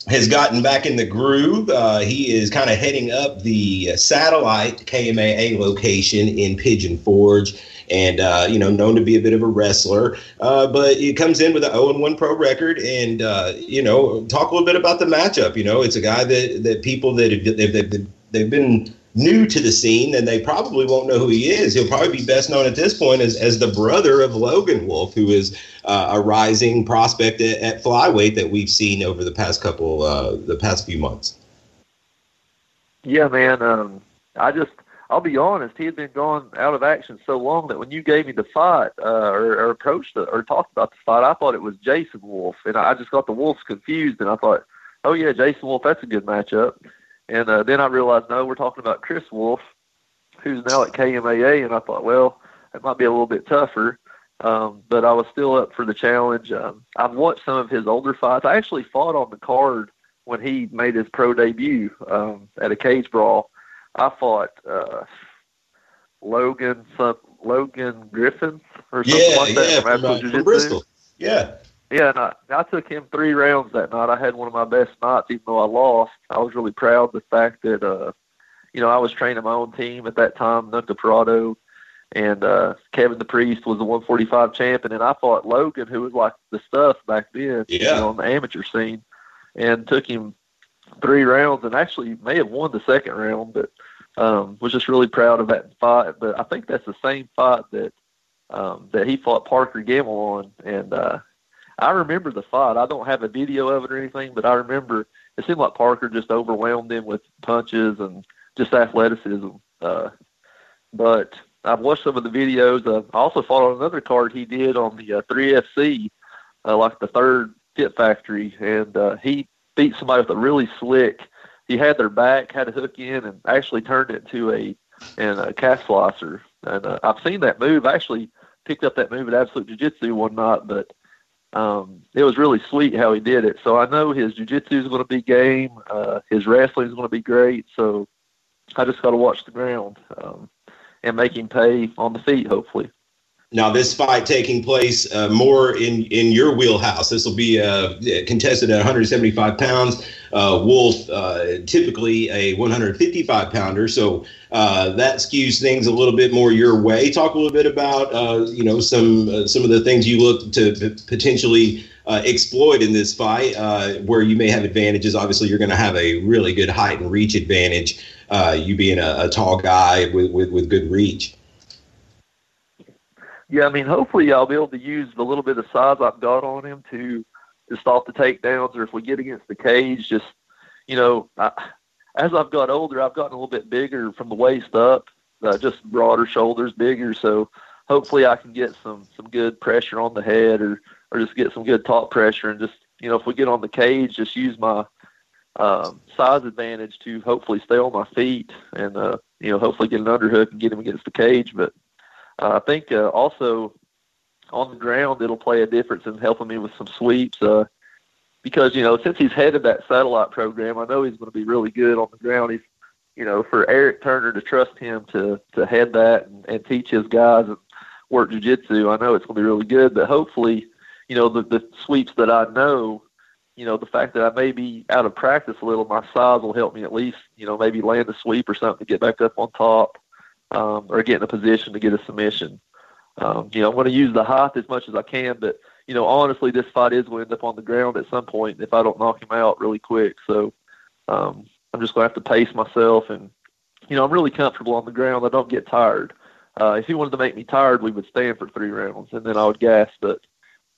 has gotten back in the groove. Uh, he is kind of heading up the satellite KMAA location in Pigeon Forge. And uh, you know, known to be a bit of a wrestler, but he comes in with an 0 1 pro record. And you know, talk a little bit about the matchup. You know, it's a guy that that people that have, they've, they've been new to the scene, then they probably won't know who he is. He'll probably be best known at this point as, as the brother of Logan Wolff, who is uh, a rising prospect at, at, flyweight that we've seen over the past couple, uh, the past few months. Yeah, man. Um, I just, I'll be honest. He had been gone out of action so long that when you gave me the fight uh, or, or approached the, or talked about the fight, I thought it was Jason Wolf, and I just got the Wolves confused, and I thought, oh yeah, Jason Wolf, that's a good matchup. And uh, then I realized, no, we're talking about Chris Wolff, who's now at KMAA, and I thought, well, it might be a little bit tougher. Um, but I was still up for the challenge. Um, I've watched some of his older fights. I actually fought on the card when he made his pro debut um, at a cage brawl. I fought uh, Logan some, Logan Griffin or something yeah, like that yeah, from, uh, from Bristol. Yeah. Yeah, and I, I took him three rounds that night. I had one of my best nights, even though I lost. I was really proud of the fact that, uh, you know, I was training my own team at that time, Nunca Parado, and uh, Kevin the Priest was the 145 champion, and I fought Logan, who was like the stuff back then, yeah. you know, on the amateur scene, and took him three rounds, and actually may have won the second round, but um, was just really proud of that fight. But I think that's the same fight that um, that he fought Parker Gamble on, and uh, I remember the fight. I don't have a video of it or anything, but I remember it seemed like Parker just overwhelmed him with punches and just athleticism. Uh, but I've watched some of the videos. Uh, I also fought on another card he did on the uh, 3FC, uh, like the third Fit Factory, and uh, he beat somebody with a really slick. He had their back, had a hook in, and actually turned it to a and a calf slicer. And uh, I've seen that move. I actually picked up that move at Absolute Jiu Jitsu one night, but um, it was really sweet how he did it. So I know his jiu-jitsu is going to be game. Uh, his wrestling is going to be great. So I just got to watch the ground um, and make him pay on the feet, hopefully. Now, this fight taking place uh, more in, in your wheelhouse. This will be uh, contested at 175 pounds. Uh, Wolff, uh, typically a 155 pounder, so uh, that skews things a little bit more your way. Talk a little bit about uh, you know some some of the things you look to p- potentially exploit in this fight, where you may have advantages. Obviously, you're going to have a really good height and reach advantage. you being a, a tall guy with, with, with good reach. Yeah, I mean, hopefully I'll be able to use the little bit of size I've got on him to to stop the takedowns, or if we get against the cage, just you know, I, as I've got older, I've gotten a little bit bigger from the waist up, uh, just broader shoulders, bigger. So hopefully I can get some some good pressure on the head, or or just get some good top pressure, and just you know, if we get on the cage, just use my um, size advantage to hopefully stay on my feet and uh, you know hopefully get an underhook and get him against the cage. But I think uh, also on the ground it'll play a difference in helping me with some sweeps. Uh, because you know since he's headed that satellite program, I know he's going to be really good on the ground. He's you know for Eric Turner to trust him to to head that and, and teach his guys and work jujitsu. I know it's going to be really good, but hopefully, you know the the sweeps that I know. You know, the fact that I may be out of practice a little, my size will help me at least, you know, maybe land a sweep or something to get back up on top um, or get in a position to get a submission. Um, you know, I'm going to use the height as much as I can, but you know, honestly, this fight is going to end up on the ground at some point if I don't knock him out really quick. So um, I'm just going to have to pace myself, and you know, I'm really comfortable on the ground. I don't get tired. Uh, if he wanted to make me tired, we would stand for three rounds, and then I would gas. But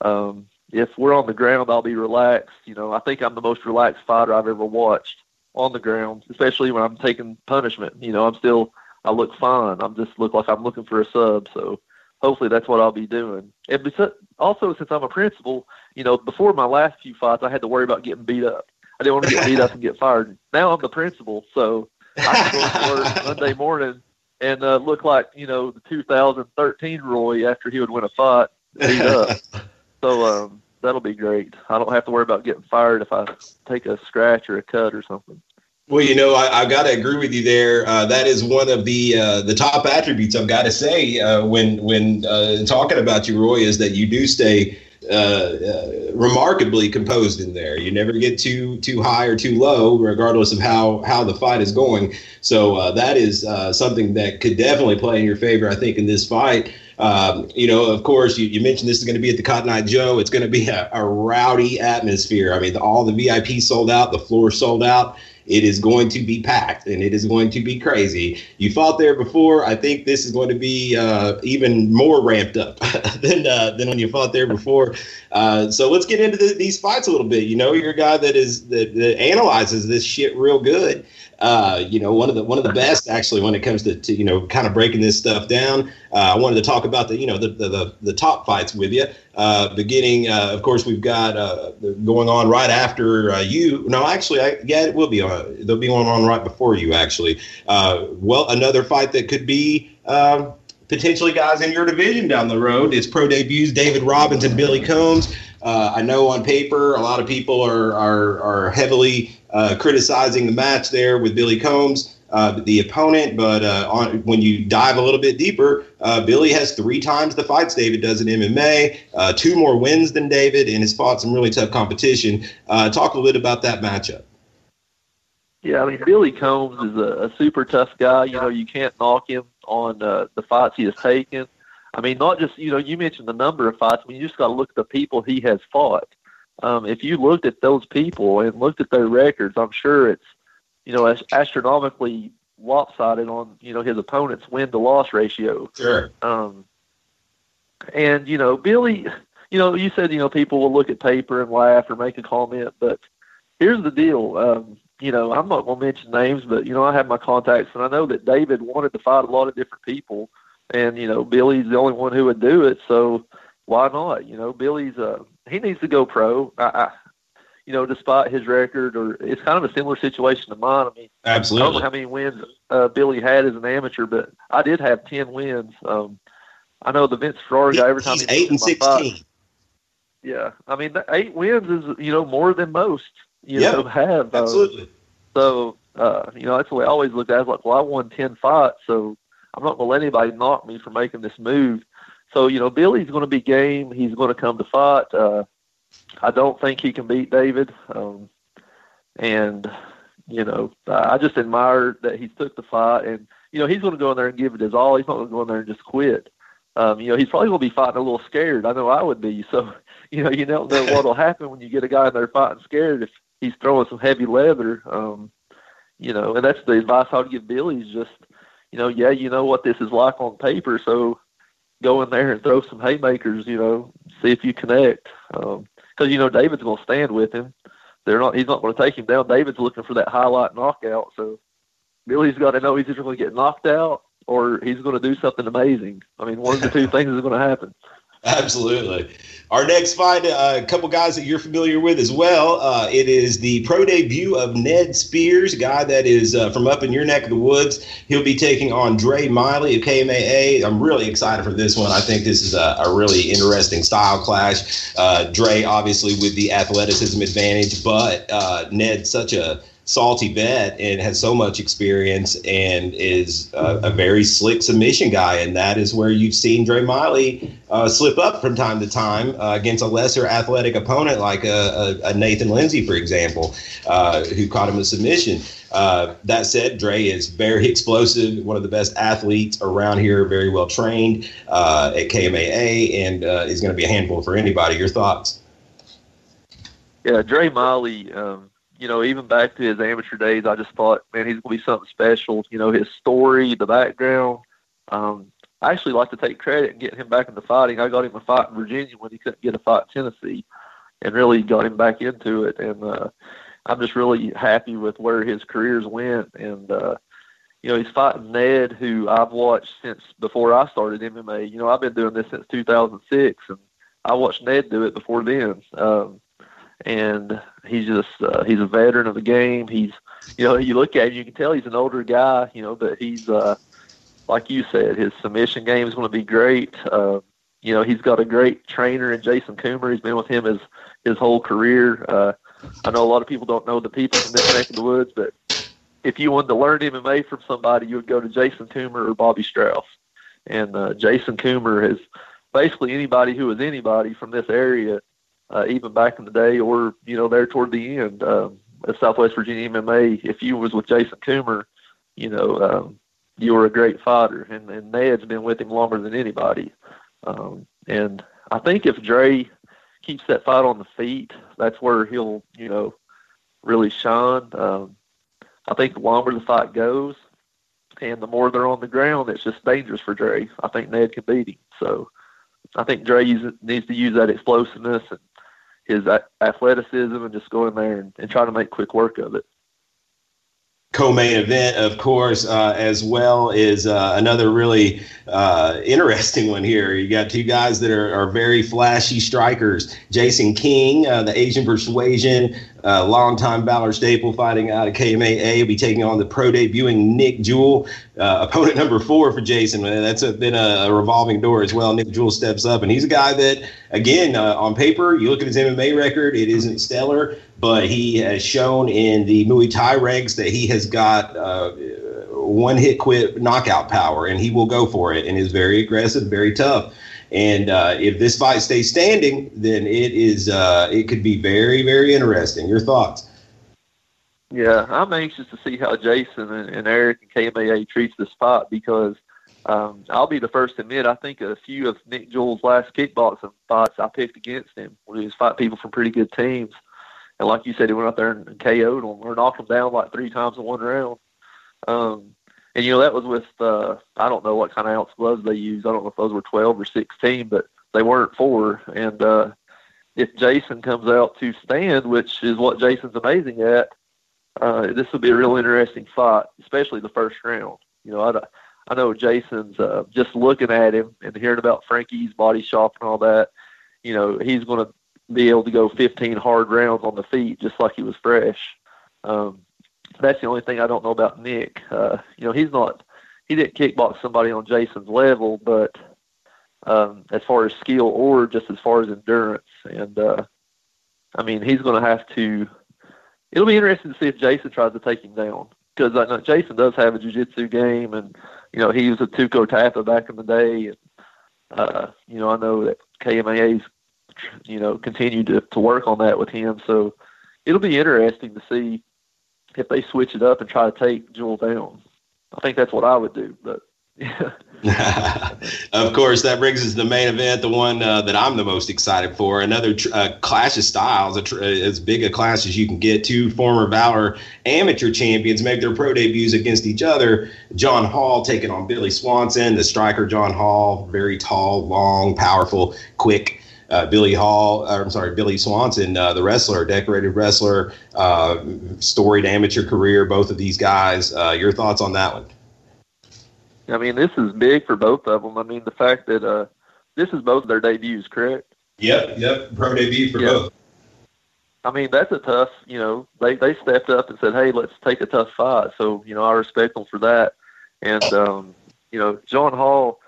um, if we're on the ground, I'll be relaxed. You know, I think I'm the most relaxed fighter I've ever watched on the ground, especially when I'm taking punishment. You know, I'm still I look fine. I'm just look like I'm looking for a sub. So hopefully that's what I'll be doing. And because, also since I'm a principal, you know, before my last few fights, I had to worry about getting beat up. I didn't want to get beat up and get fired. Now I'm the principal, so I can go to work Monday morning and uh, look like you know the 2013 Roy after he would win a fight beat up. so um, that'll be great. I don't have to worry about getting fired if I take a scratch or a cut or something. Well, you know, I, have got to agree with you there. Uh, that is one of the uh, the top attributes I've got to say uh, when when uh, talking about you, Roy, is that you do stay uh, uh, remarkably composed in there. You never get too too high or too low, regardless of how how the fight is going. So that is something that could definitely play in your favor, I think, in this fight. Um, you know, of course, you, you mentioned this is going to be at the Cotton Eye Joe. It's going to be a, a rowdy atmosphere. I mean, the, all the VIP sold out, the floor sold out. It is going to be packed and it is going to be crazy. You fought there before. I think this is going to be uh, even more ramped up than uh, than when you fought there before. Uh, so let's get into the, these fights a little bit. You know, you're a guy that is that, that analyzes this shit real good uh, you know, one of the one of the best actually when it comes to, to you know kind of breaking this stuff down. Uh, I wanted to talk about the you know the the, the, the top fights with you. Uh, beginning, uh, of course, we've got uh, going on right after uh, you. No, actually, I, yeah, it will be on. They'll be going on right before you. Actually, well, another fight that could be. Um, potentially guys in your division down the road. It's pro debuts David Robins and Billy Combs. Uh, I know on paper a lot of people are are, are heavily uh, criticizing the match there with Billy Combs, uh, the opponent. But uh, on, when you dive a little bit deeper, uh, Billy has three times the fights David does in MMA, uh, two more wins than David, and has fought some really tough competition. talk a little bit about that matchup. Yeah, I mean Billy Combs is a, a super tough guy. You know, you can't knock him on the fights he has taken. I mean, not just you know, you mentioned the number of fights. I mean, you just got to look at the people he has fought um, if you looked at those people and looked at their records, I'm sure it's you know astronomically lopsided on you know his opponent's win to loss ratio. Sure. Um, and you know Billy, you know you said you know people will look at paper and laugh or make a comment, but here's the deal. Um, you know I'm not going to mention names, but you know I have my contacts, and I know that David wanted to fight a lot of different people, and you know Billy's the only one who would do it, so why not? You know Billy's a he needs to go pro. I, I, you know, despite his record, or it's kind of a similar situation to mine. I mean, absolutely. I don't know how many wins uh, Billy had as an amateur, but I did have ten wins. Um, I know the Vince Ferrara guy. Every time he's eight and sixteen. Fight, yeah, I mean, eight wins is you know more than most you yeah, know have. Uh, absolutely. So uh, you know that's the way I always looked at. it. I was like, well, I won ten fights, so I'm not going to let anybody knock me for making this move. so you know, Billy's going to be game. He's going to come to fight. Uh, I don't think he can beat David. Um, and you know, I just admire that he took the fight, and you know, he's going to go in there and give it his all. He's not going to go in there and just quit. Um, you know, he's probably going to be fighting a little scared. I know I would be. So, you know, you don't know what'll happen when you get a guy in there fighting scared if he's throwing some heavy leather. Um, you know, and that's the advice I would give Billy is just, you know, yeah, you know what this is like on paper, so go in there and throw some haymakers. You know, see if you connect. Because um, you know David's going to stand with him. They're not. He's not going to take him down. David's looking for that highlight knockout. So Billy's got to know he's either going to get knocked out or he's going to do something amazing. I mean, one of the two things is going to happen. Absolutely. Our next fight, uh, a couple guys that you're familiar with as well. Uh, it is the pro debut of Ned Spears, a guy that is uh, from up in your neck of the woods. He'll be taking on Dre Miley of KMAA. I'm really excited for this one. I think this is a, a really interesting style clash. Uh, Dre, obviously, with the athleticism advantage, but uh, Ned, such a salty vet and has so much experience and is a very slick submission guy. And that is where you've seen Dre Miley uh, slip up from time to time uh, against a lesser athletic opponent like a, a, a Nathan Lindsay, for example, uh, who caught him a submission. Uh, that said, Dre is very explosive, one of the best athletes around here, very well trained uh, at KMAA, and is going to be a handful for anybody. Your thoughts? Yeah, Dre Miley. Um you know, even back to his amateur days, I just thought, man, he's gonna be something special. You know, his story, the background. Um, I actually like to take credit and get him back into fighting. I got him a fight in Virginia when he couldn't get a fight in Tennessee, and really got him back into it. And uh, I'm just really happy with where his careers went. And uh, you know, he's fighting Ned, who I've watched since before I started MMA. You know, I've been doing this since 2006, and I watched Ned do it before then. Um, and he's just uh, he's a veteran of the game. He's you know you look at him, you can tell he's an older guy, you know, but he's uh, like you said, his submission game is going to be great. Uh, you know, he's got a great trainer in Jason Coomer. He's been with him his his whole career. Uh, I know a lot of people don't know the people from this neck of the woods, but if you wanted to learn MMA from somebody, you would go to Jason Coomer or Bobby Strauss. And uh, Jason Coomer has basically anybody who is anybody from this area uh, even back in the day, or you know, there toward the end um, at Southwest Virginia MMA. If you was with Jason Coomer, you know, um, you were a great fighter, and, and Ned's been with him longer than anybody. Um, and I think if Dre keeps that fight on the feet, that's where he'll, you know, really shine. Um, I think the longer the fight goes, and the more they're on the ground, it's just dangerous for Dre. I think Ned can beat him. So I think Dre needs to use that explosiveness and his athleticism and just go in there and, and try to make quick work of it co-main event, of course, uh, as well is uh, another really uh, interesting one here. You got two guys that are, are very flashy strikers. Jason King, uh, the Asian Persuasion, uh, longtime Valor staple fighting out of KMAA, will be taking on the pro debuting Nick Jewell, uh, opponent number four for Jason. That's a, been a, a, revolving door as well. Nick Jewell steps up, and he's a guy that, again, uh, on paper, you look at his MMA record, it isn't stellar, but he has shown in the Muay Thai regs that he has got uh, one hit quit knockout power, and he will go for it, and is very aggressive, very tough. And uh, if this fight stays standing, then it is uh, it could be very very interesting. Your thoughts? Yeah, I'm anxious to see how Jason and, and Eric and KMAA treats this fight because um, I'll be the first to admit I think a few of Nick Jewell's last kickboxing fights I picked against him when he was fighting people from pretty good teams. And like you said, he went out there and KO'd them or knocked them down like three times in one round. Um, and you know that was with uh, I don't know what kind of ounce gloves they used. I don't know if those were 12 or 16, but they weren't four. And uh, if Jason comes out to stand, which is what Jason's amazing at, uh, this will be a real interesting fight, especially the first round. You know, I, I know Jason's uh, just looking at him and hearing about Frankie's body shop and all that. You know, he's going to be able to go 15 hard rounds on the feet just like he was fresh. Um, that's the only thing I don't know about Nick. Uh, you know, he's not he didn't kickbox somebody on Jason's level, but um, as far as skill or just as far as endurance, and uh, I mean, he's going to have to. It'll be interesting to see if Jason tries to take him down because I know Jason does have a jiu-jitsu game, and you know he was a Tuco Tapa back in the day, and uh, you know, I know that KMAA's, you know, continue to, to work on that with him. So it'll be interesting to see if they switch it up and try to take Jewell down. I think that's what I would do, but of course, that brings us to the main event, the one uh, that I'm the most excited for. Another tr- uh, clash of styles, tr- as big a clash as you can get. Two former Valor amateur champions make their pro debuts against each other. John Hall taking on Billy Swanson, the striker John Hall, very tall, long, powerful, quick. Uh, Billy Hall, uh, I'm sorry, Billy Swanson, uh, the wrestler, decorated wrestler, uh, storied amateur career. Both of these guys. Uh, your thoughts on that one? I mean, this is big for both of them. I mean, the fact that uh, this is both their debuts, correct? Yep, yep, pro debut for yep. both. I mean, that's a tough. You know, they they stepped up and said, "Hey, let's take a tough fight." So, you know, I respect them for that. And um, you know, John Hall,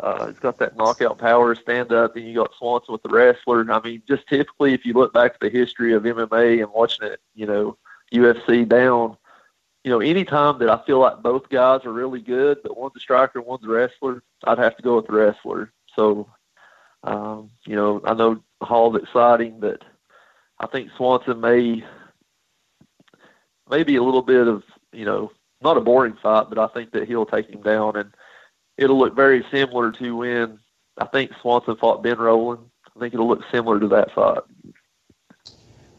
uh, he's got that knockout power, stand up. Then you got Swanson with the wrestler. I mean, just typically, if you look back at the history of MMA and watching it, you know, UFC down, you know, anytime that I feel like both guys are really good, but one's a striker, one's a wrestler, I'd have to go with the wrestler. So, um, you know, I know Hall's exciting, but I think Swanson may maybe a little bit of, you know, not a boring fight, but I think that he'll take him down, and it'll look very similar to when I think Swanson fought Ben Rowland. I think it'll look similar to that fight.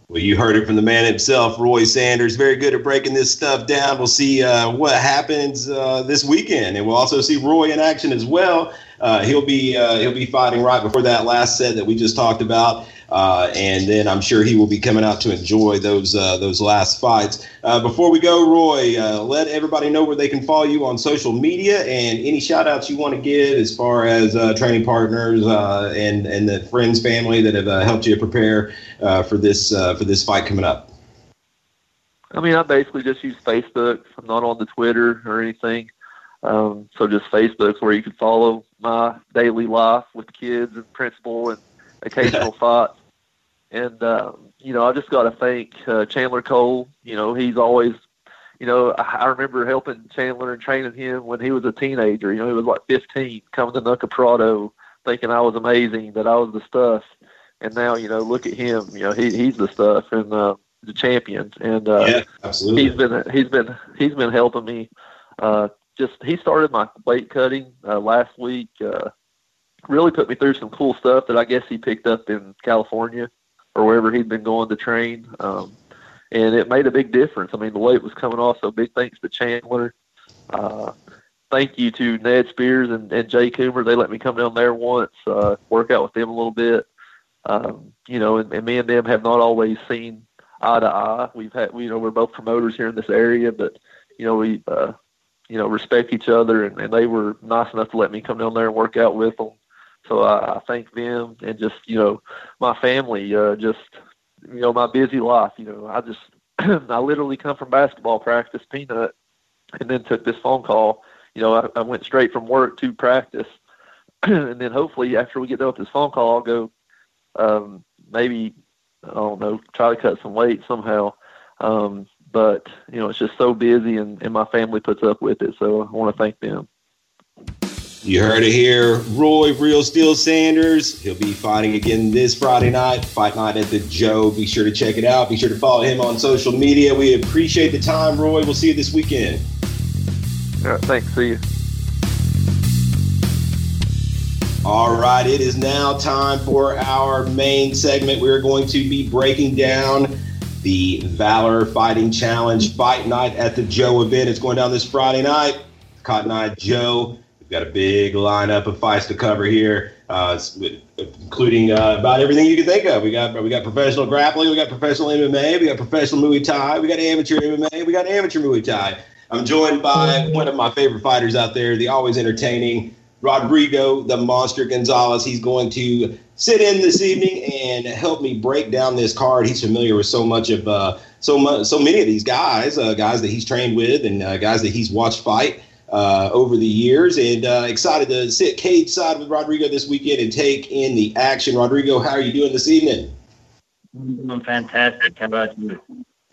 Well, you heard it from the man himself, Roy Sanders. Very good at breaking this stuff down. We'll see uh, what happens uh, this weekend, and we'll also see Roy in action as well. Uh, he'll be uh, he'll be fighting right before that last set that we just talked about. Uh, and then I'm sure he will be coming out to enjoy those uh, those last fights. Uh, before we go, Roy, uh, let everybody know where they can follow you on social media and any shout outs you want to give as far as uh, training partners uh, and and the friends, family that have helped you prepare for this for this fight coming up. I mean, I basically just use Facebook. I'm not on the Twitter or anything. Um, so just Facebook's where you can follow my daily life with kids and principal and occasional thoughts. And uh, you know, I just got to thank uh, Chandler Cole. You know, he's always, you know, I, I remember helping Chandler and training him when he was a teenager. You know, he was like 15, coming to Nunca Parado, thinking I was amazing, that I was the stuff. And now, you know, look at him. You know, he he's the stuff and uh, the champion. And uh, yeah, absolutely. He's been he's been he's been helping me. Uh, just he started my weight cutting uh, last week. Uh, really put me through some cool stuff that I guess he picked up in California or wherever he'd been going to train. Um, and it made a big difference. I mean, the weight was coming off, so big thanks to Chandler. Uh, thank you to Ned Spears and, and Jay Coomer. They let me come down there once, uh, work out with them a little bit. Um, you know, and, and me and them have not always seen eye to eye. We've had, you know, we're both promoters here in this area, but you know, we, uh, you know, respect each other, and, and they were nice enough to let me come down there and work out with them. So I, I thank them and just you know my family, uh, just you know my busy life. You know I just I literally come from basketball practice, peanut, and then took this phone call. You know I, I went straight from work to practice, and then hopefully after we get done with this phone call, I'll go um, maybe I don't know try to cut some weight somehow. Um, but you know it's just so busy, and, and my family puts up with it. So I want to thank them. You heard it here. Roy Real Steel Sanders. He'll be fighting again this Friday night, Fight Night at the Joe. Be sure to check it out. Be sure to follow him on social media. We appreciate the time, Roy. We'll see you this weekend. All right, thanks. See you. All right, it is now time for our main segment. We're going to be breaking down the Valor Fighting Challenge Fight Night at the Joe event. It's going down this Friday night. Cotton Eye Joe got a big lineup of fights to cover here, uh, including uh, about everything you can think of. We got we got professional grappling, we got professional MMA, we got professional Muay Thai, we got amateur MMA, we got amateur Muay Thai. I'm joined by one of my favorite fighters out there, the always entertaining Rodrigo the Monster Gonzalez. He's going to sit in this evening and help me break down this card. He's familiar with so much of uh, so much, so many of these guys, uh, guys that he's trained with, and uh, guys that he's watched fight uh, over the years, and uh, excited to sit cage side with Rodrigo this weekend and take in the action. Rodrigo, how are you doing this evening? I'm doing fantastic. How about you?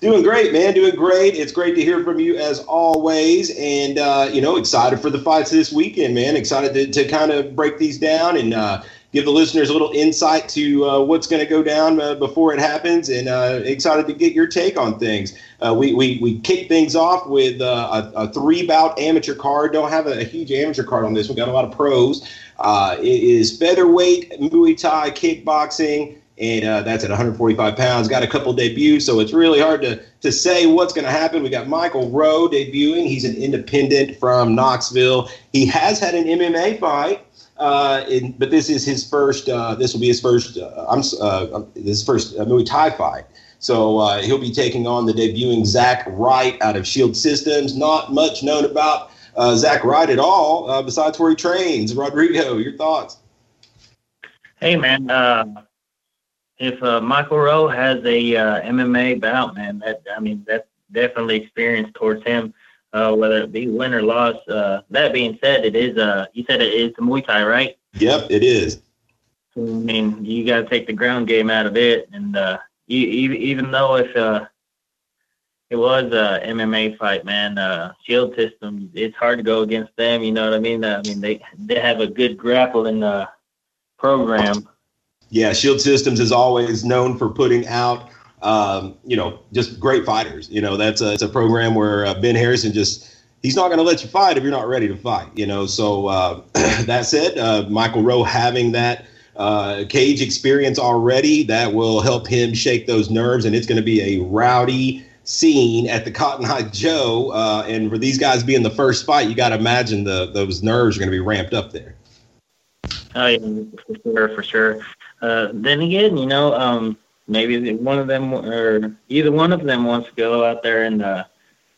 Doing great, man. Doing great. It's great to hear from you as always, and uh, you know, excited for the fights this weekend, man. Excited to, to kind of break these down and uh, give the listeners a little insight to uh, what's going to go down uh, before it happens, and uh, excited to get your take on things. Uh, we, we we kick things off with a, a, three bout amateur card. Don't have a, a, huge amateur card on this. We got a lot of pros. it is featherweight Muay Thai kickboxing and uh, that's at 145 pounds. Got a couple debuts, so it's really hard to to say what's going to happen. We got Michael Rowe debuting. He's an independent from Knoxville. He has had an MMA fight. Uh, in, but this is his first. Uh, this will be his first. Uh, I'm uh, this first uh, Muay Thai fight. So he'll be taking on the debuting Zach Wright out of Shield Systems. Not much known about Zach Wright at all, besides where he trains. Rodrigo, your thoughts? Hey man, if Michael Rowe has a MMA bout, man, that I mean that's definitely experience towards him, uh, whether it be win or loss. Uh, that being said, it is uh, you said it is Muay Thai, right? Yep, it is. I mean, you got to take the ground game out of it, and uh, you, even though if uh, it was a MMA fight, man, uh, Shield System, it's hard to go against them. You know what I mean? I mean, they they have a good grappling uh, program yeah, Shield Systems is always known for putting out, um, you know, just great fighters. You know, that's a, it's a program where uh, Ben Harrison just he's not going to let you fight if you're not ready to fight. You know, so uh, that said, uh, Michael Rowe having that uh, cage experience already that will help him shake those nerves, and it's going to be a rowdy scene at the Cotton Eye Joe. Uh, and for these guys being the first fight, you got to imagine the those nerves are going to be ramped up there. Oh yeah, for sure, for sure. Uh, then again, you know, um, maybe one of them or either one of them wants to go out there and, uh,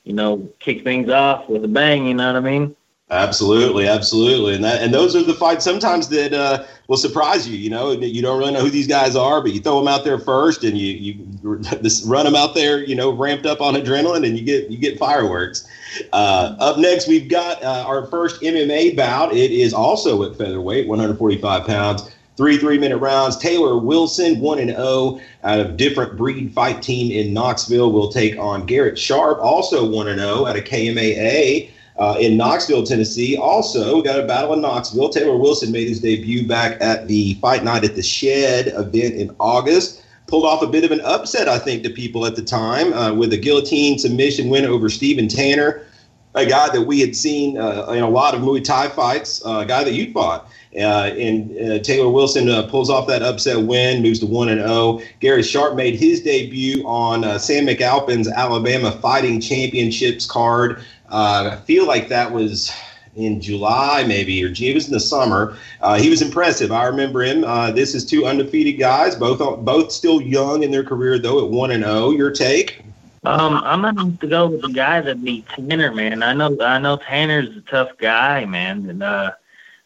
you know, kick things off with a bang. You know what I mean? Absolutely, absolutely, and that and those are the fights sometimes that uh, will surprise you. You know, you don't really know who these guys are, but you throw them out there first, and you you run them out there. You know, ramped up on adrenaline, and you get you get fireworks. Uh, up next, we've got uh, our first MMA bout. It is also at featherweight, 145 pounds. Three three minute rounds. Taylor Wilson, 1 and 0 out of different breed fight team in Knoxville, will take on Garrett Sharp, also 1 and 0 out of KMAA. Uh, in Knoxville, Tennessee. Also, we got a battle in Knoxville. Taylor Wilson made his debut back at the Fight Night at the Shed event in August. Pulled off a bit of an upset, I think, to people at the time uh, with a guillotine submission win over Stephen Tanner, a guy that we had seen uh, in a lot of Muay Thai fights, uh, a guy that you fought. Uh, and uh, Taylor Wilson uh, pulls off that upset win, moves to one and zero. Oh. Gary Sharp made his debut on uh, Sam McAlpin's Alabama Fighting Championships card. Uh, I feel like that was in July, maybe, or it was in the summer. Uh, he was impressive. I remember him. this is two undefeated guys, both both still young in their career, though, at one and zero. Oh. Your take? Um, I'm have to go with the guy that beat Tanner, man. I know, I know Tanner's a tough guy, man, and uh,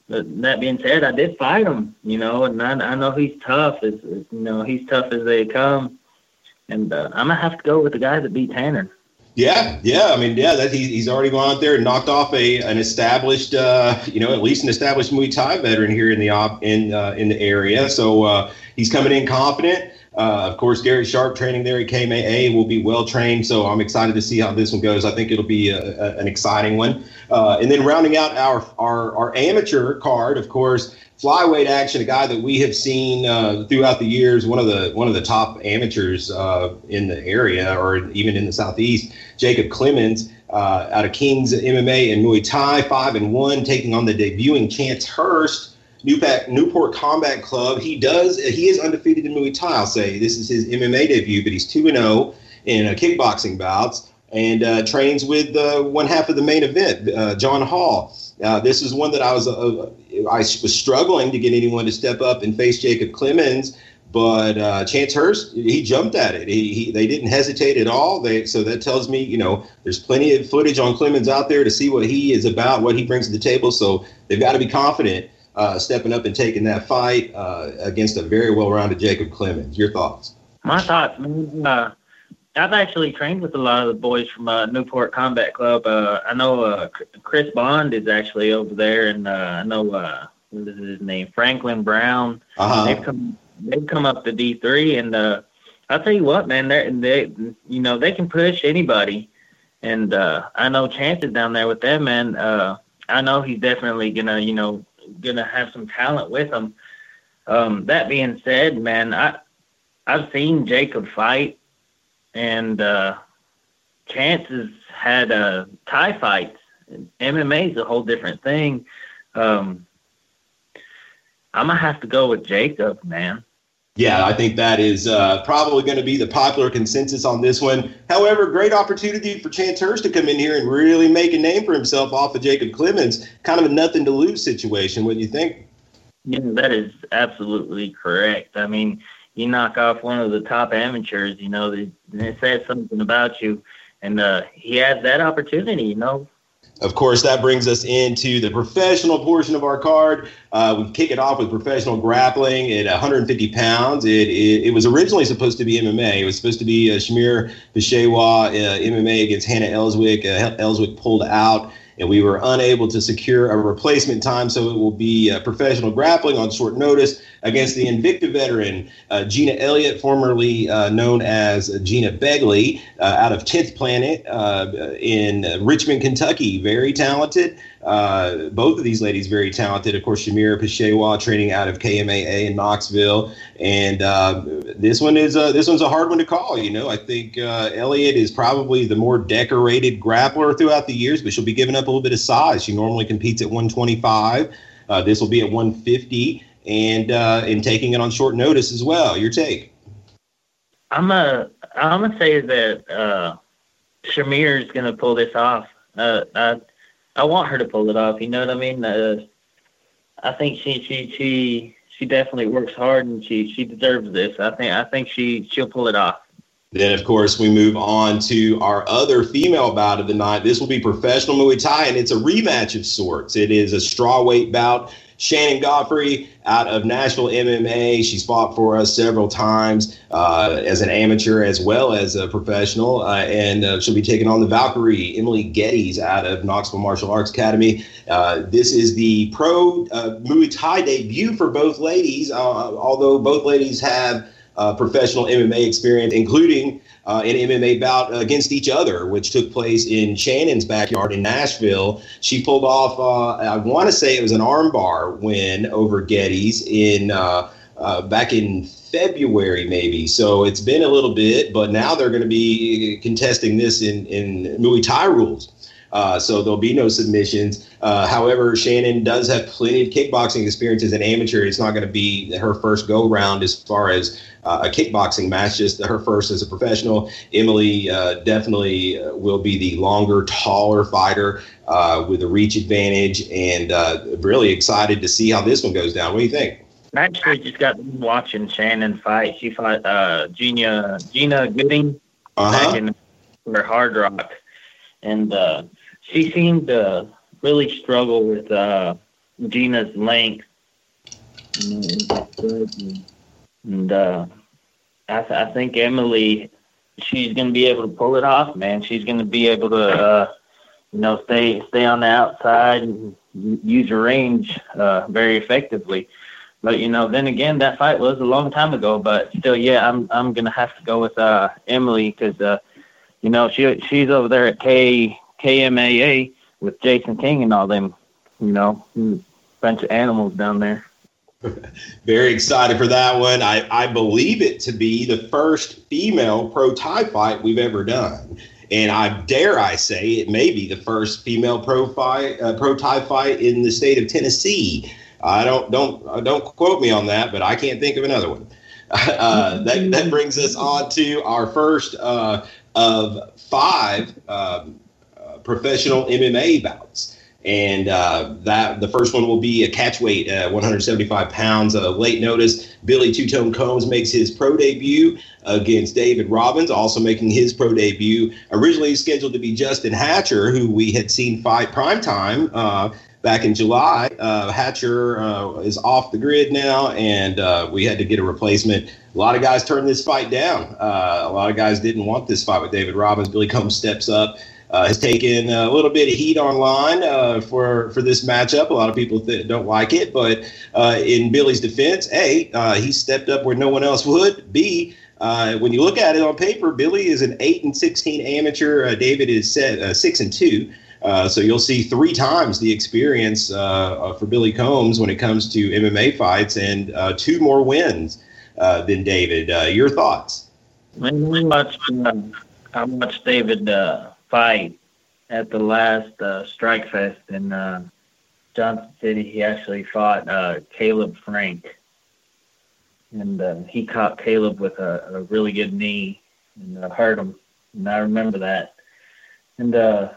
but that being said, I did fight him, you know, and I, I know he's tough. As, you know, he's tough as they come, and uh, I'm gonna have to go with the guy that beat Tanner. Yeah, yeah. I mean, yeah, that he, he's already gone out there and knocked off a an established, uh, you know, at least an established Muay Thai veteran here in the op in uh, in the area. So uh, he's coming in confident. Uh, of course, Gary Sharp training there at KMAA will be well trained, so I'm excited to see how this one goes. I think it'll be a, a, an exciting one. Uh, and then rounding out our, our, our amateur card, of course, flyweight action, a guy that we have seen uh, throughout the years, one of the one of the top amateurs uh, in the area or even in the southeast, Jacob Clemens. Uh, out of Kings MMA and Muay Thai, five and one, taking on the debuting Chance Hurst. Newport Combat Club. He does. He is undefeated in Muay Thai. I'll say this is his MMA debut, but he's two and zero oh in uh, kickboxing bouts and uh, trains with uh, one half of the main event, uh, John Hall. Uh, this is one that I was uh, I was struggling to get anyone to step up and face Jacob Clemens, but uh, Chance Hurst he jumped at it. He, he, they didn't hesitate at all. They so that tells me you know there's plenty of footage on Clemens out there to see what he is about, what he brings to the table. So they've got to be confident uh, stepping up and taking that fight uh, against a very well-rounded Jacob Clemens. Your thoughts? My thoughts. Uh, I've actually trained with a lot of the boys from uh, Newport Combat Club. Uh, I know uh, Chris Bond is actually over there, and uh, I know uh, what is his name, Franklin Brown. Uh-huh. They've come they've come up to D three, and uh, I'll tell you what, man. They, they, you know, they can push anybody, and uh, I know chances down there with them, man. Uh, I know he's definitely gonna, you know, gonna have some talent with him. Um, that being said, man, I I've seen Jacob fight, and uh, Chances had uh, Thai fights. MMA is a whole different thing. Um, I'm gonna have to go with Jacob, man. Yeah, I think that is uh, probably going to be the popular consensus on this one. However, great opportunity for Chance Hurst to come in here and really make a name for himself off of Jacob Clemens. Kind of a nothing to lose situation. Do you think? Yeah, that is absolutely correct. I mean, you knock off one of the top amateurs, you know, it, it says something about you, and uh, he has that opportunity, you know. Of course, that brings us into the professional portion of our card. Uh, we kick it off with professional grappling at 150 pounds. It, it, it, was originally supposed to be MMA. It was supposed to be uh, Shamir Bishewa uh, MMA against Hannah Elswick. Uh, Elswick pulled out and we were unable to secure a replacement time. So it will be uh, professional grappling on short notice against the Invicta veteran uh, Gina Elliott, formerly uh, known as Gina Begley, uh, out of 10th Planet uh, in Richmond, Kentucky. Very talented. Uh, both of these ladies very talented. Of course, Shamira Peshewa training out of KMAA in Knoxville, and this one is this one's a hard one to call. You know, I think Elliott is probably the more decorated grappler throughout the years, but she'll be giving up a little bit of size. She normally competes at 125. Uh, this will be at 150, and uh, and taking it on short notice as well. Your take? I'm a I'm gonna say that uh, Shamir is gonna pull this off. Uh, I, I want her to pull it off. You know what I mean? Uh, I think she she she she definitely works hard and she she deserves this. I think I think she she'll pull it off. Then, of course, we move on to our other female bout of the night. This will be professional Muay Thai, and it's a rematch of sorts. It is a strawweight bout Shannon Godfrey out of Nashville MMA. She's fought for us several times uh, as an amateur as well as a professional. Uh, and uh, she'll be taking on the Valkyrie, Emily Geddes out of Knoxville Martial Arts Academy. Uh, this is the pro uh, Muay Thai debut for both ladies, uh, although both ladies have professional MMA experience, including uh, an MMA bout against each other, which took place in Shannon's backyard in Nashville. She pulled off, uh, I want to say it was an armbar win over Geddes in uh, uh, back in February, maybe. So it's been a little bit, but now they're going to be contesting this in, in Muay Thai rules. Uh, so there'll be no submissions. Uh, however, Shannon does have plenty of kickboxing experience as an amateur. It's not going to be her first go round as far as uh, a kickboxing match, just her first as a professional. Emily uh, definitely uh, will be the longer, taller fighter uh, with a reach advantage, and really excited to see how this one goes down. What do you think? Actually, just got watching Shannon fight. She fought Gina Gina Gooding uh-huh. back in her Hard Rock, and she seemed to really struggle with uh, Gina's length. And uh, I, th- I think Emily, she's going to be able to pull it off, man. She's going to be able to, uh, you know, stay stay on the outside and use her range uh, very effectively. But you know, then again, that fight was a long time ago. But still, yeah, I'm I'm gonna have to go with uh, Emily because uh, you know she she's over there at K KMAA with Jason King and all them, you know, bunch of animals down there. Very excited for that one. I, I believe it to be the first female pro Thai fight we've ever done. And I dare I say it may be the first female pro fight, uh, pro Thai fight in the state of Tennessee. I don't don't uh, don't quote me on that, but I can't think of another one. Uh, that that brings us on to our first uh, of five um, professional MMA bouts. And uh, that the first one will be a catch weight, uh, 175 pounds. Uh, late notice, Billy Two Tone Combs makes his pro debut against David Robins, also making his pro debut. Originally scheduled to be Justin Hatcher, who we had seen fight primetime uh, back in July. Uh, Hatcher uh, is off the grid now, and uh, we had to get a replacement. A lot of guys turned this fight down. Uh, a lot of guys didn't want this fight with David Robins. Billy Combs steps up uh, has taken a little bit of heat online uh, for for this matchup. A lot of people th- don't like it, but uh, in Billy's defense, a uh, he stepped up where no one else would. B Uh, when you look at it on paper, Billy is an eight and sixteen amateur. Uh, David is set, six and two. So you'll see three times the experience for Billy Combs when it comes to MMA fights, and two more wins than David. your thoughts? We watched, I watched David fight at the last uh, Strike Fest in uh, Johnson City. He actually fought uh, Caleb Frank and uh, he caught Caleb with a, a really good knee and uh, hurt him. And I remember that. And uh,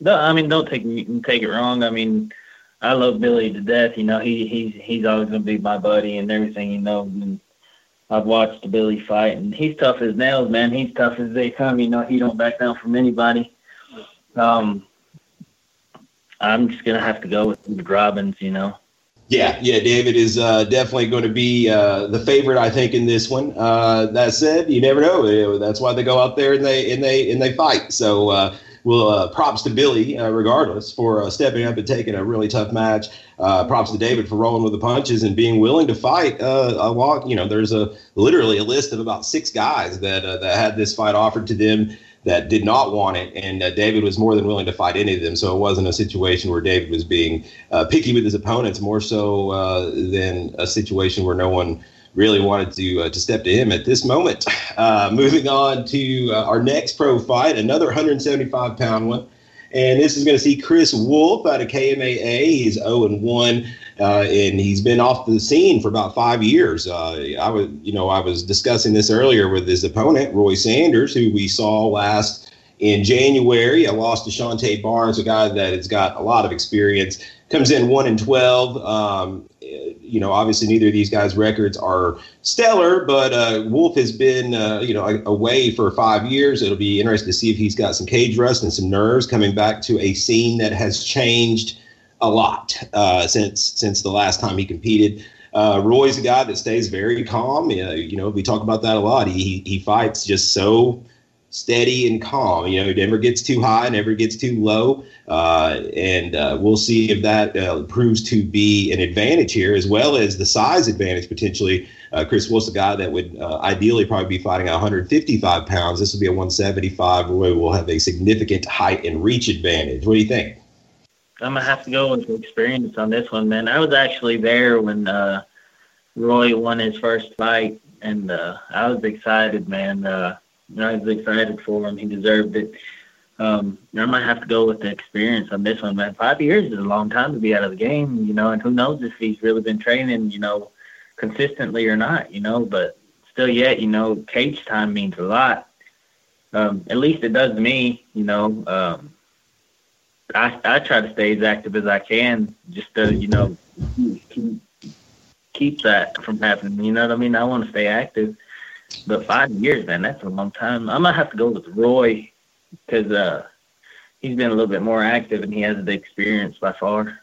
no, I mean, don't take take it wrong. I mean, I love Billy to death. You know, he he's he's always gonna be my buddy and everything. You know, and I've watched Billy fight, and he's tough as nails, man. He's tough as they come. You know, he don't back down from anybody. Um, I'm just gonna have to go with Robins. You know. Yeah, yeah, David is uh, definitely going to be uh, the favorite, I think, in this one. Uh, that said, you never know. That's why they go out there and they and they and they fight. So, uh, well, uh, props to Billy, uh, regardless, for stepping up and taking a really tough match. props to David for rolling with the punches and being willing to fight. a lot, you know, there's a literally a list of about six guys that that had this fight offered to them that did not want it, and uh, David was more than willing to fight any of them. So it wasn't a situation where David was being uh, picky with his opponents, more so uh, than a situation where no one really wanted to uh, to step to him at this moment. Uh, moving on to uh, our next pro fight, another 175 pound one. And this is going to see Chris Wolff out of KMAA. He's 0 and 1 uh, and he's been off the scene for about five years. Uh, I was, you know, I was discussing this earlier with his opponent, Roy Sanders, who we saw last in January. I lost to Shante Barnes, a guy that has got a lot of experience. Comes in one and twelve. Um, you know, obviously neither of these guys' records are stellar, but uh, Wolff has been, uh, you know, away for five years. It'll be interesting to see if he's got some cage rust and some nerves coming back to a scene that has changed a lot uh, since since the last time he competed. Uh, Roy's a guy that stays very calm. you know, we talk about that a lot. He he fights just so steady and calm. You know, it never gets too high, never gets too low. Uh, and uh, we'll see if that uh, proves to be an advantage here, as well as the size advantage potentially. Uh, Chris Wolff's a guy that would uh, ideally probably be fighting at 155 pounds. This would be a 175. Roy will have a significant height and reach advantage. What do you think? I'm gonna have to go with experience on this one, man. I was actually there when uh, Roy won his first fight, and uh, I was excited, man. I was excited for him. He deserved it. Um, I might have to go with the experience on this one, man. Five years is a long time to be out of the game, you know, and who knows if he's really been training, you know, consistently or not, you know. But still, yet, you know, cage time means a lot. Um, at least it does to me, you know. Um, I I try to stay as active as I can, just to you know keep, keep that from happening. You know what I mean? I want to stay active, but five years, man, that's a long time. I might have to go with Roy because uh, he's been a little bit more active and he has the experience by far.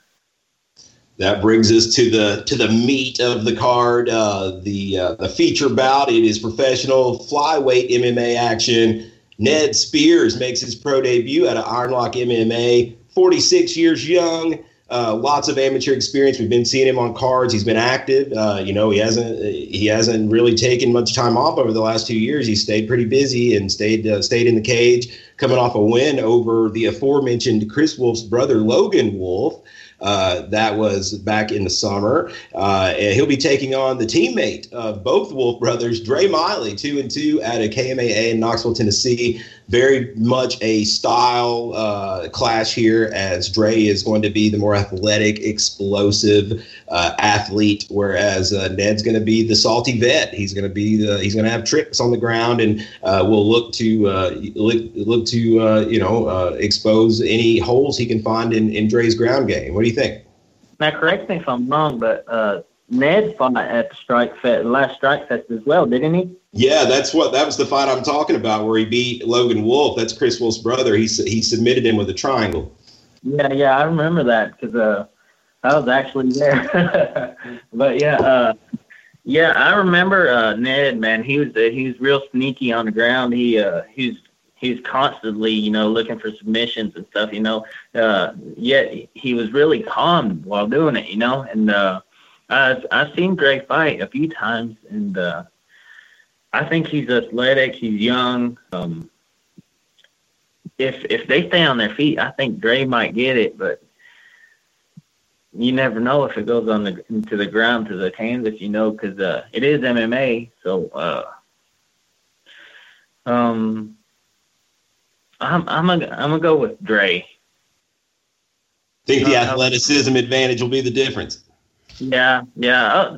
That brings us to the to the meat of the card, uh, the uh, the feature bout. It is professional flyweight MMA action. Ned Spears makes his pro debut at Ironlock MMA. 46 years young, uh, lots of amateur experience. We've been seeing him on cards. He's been active. Uh, you know, he hasn't he hasn't really taken much time off over the last two years. He stayed pretty busy and stayed uh, stayed in the cage, coming off a win over the aforementioned Chris Wolff's brother Logan Wolff. Uh, that was back in the summer. Uh, and he'll be taking on the teammate of both Wolff brothers, Dre Miley, two and two at a KMAA in Knoxville, Tennessee very much a style uh, clash here, as Dre is going to be the more athletic, explosive uh, athlete, whereas uh, Ned's going to be the salty vet. He's going to be the he's going to have tricks on the ground, and uh, will look to uh, look, look to uh, you know expose any holes he can find in in Dre's ground game. What do you think? Now, correct me if I'm wrong, but Ned fought at the Strike Fest, last Strike Fest as well, didn't he? Yeah, that's what that was the fight I'm talking about, where he beat Logan Wolff. That's Chris Wolff's brother. He he submitted him with a triangle. Yeah, yeah, I remember that because uh, I was actually there. but yeah, uh, yeah, I remember uh, Ned. Man, he was uh, he was real sneaky on the ground. He uh, he was he's constantly, you know, looking for submissions and stuff, you know. Uh, yet he was really calm while doing it, you know. And uh, I've I've seen Dre fight a few times, and uh, I think he's athletic. He's young. Um, if if they stay on their feet, I think Dre might get it, but you never know if it goes on the into the ground to the canvas, you know, because uh, it is MMA. So, uh, um, I'm I'm gonna I'm gonna go with Dre. Think the athleticism advantage will be the difference. Yeah, yeah, uh,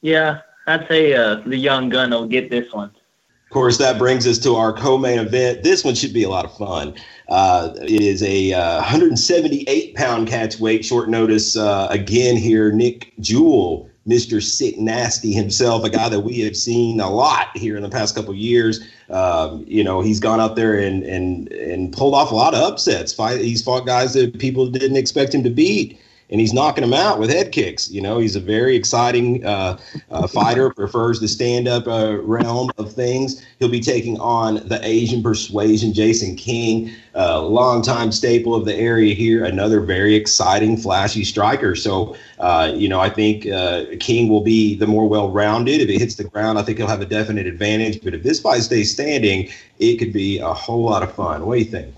yeah. I'd say uh, the young gun will get this one. Of course, that brings us to our co-main event. This one should be a lot of fun. Uh, it is a uh, 178 pound catch weight, short notice uh, again here. Nick Jewell, Mr. Sick Nasty himself, a guy that we have seen a lot here in the past couple years. Um, you know, he's gone out there and and and pulled off a lot of upsets. Fight, he's fought guys that people didn't expect him to beat and he's knocking them out with head kicks. You know, he's a very exciting uh, uh, fighter, prefers the stand up uh, realm of things. He'll be taking on the Asian persuasion, Jason King, a longtime staple of the area here, another very exciting, flashy striker. So, uh, you know, I think uh, King will be the more well rounded. If it hits the ground, I think he'll have a definite advantage. But if this fight stays standing, it could be a whole lot of fun. What do you think?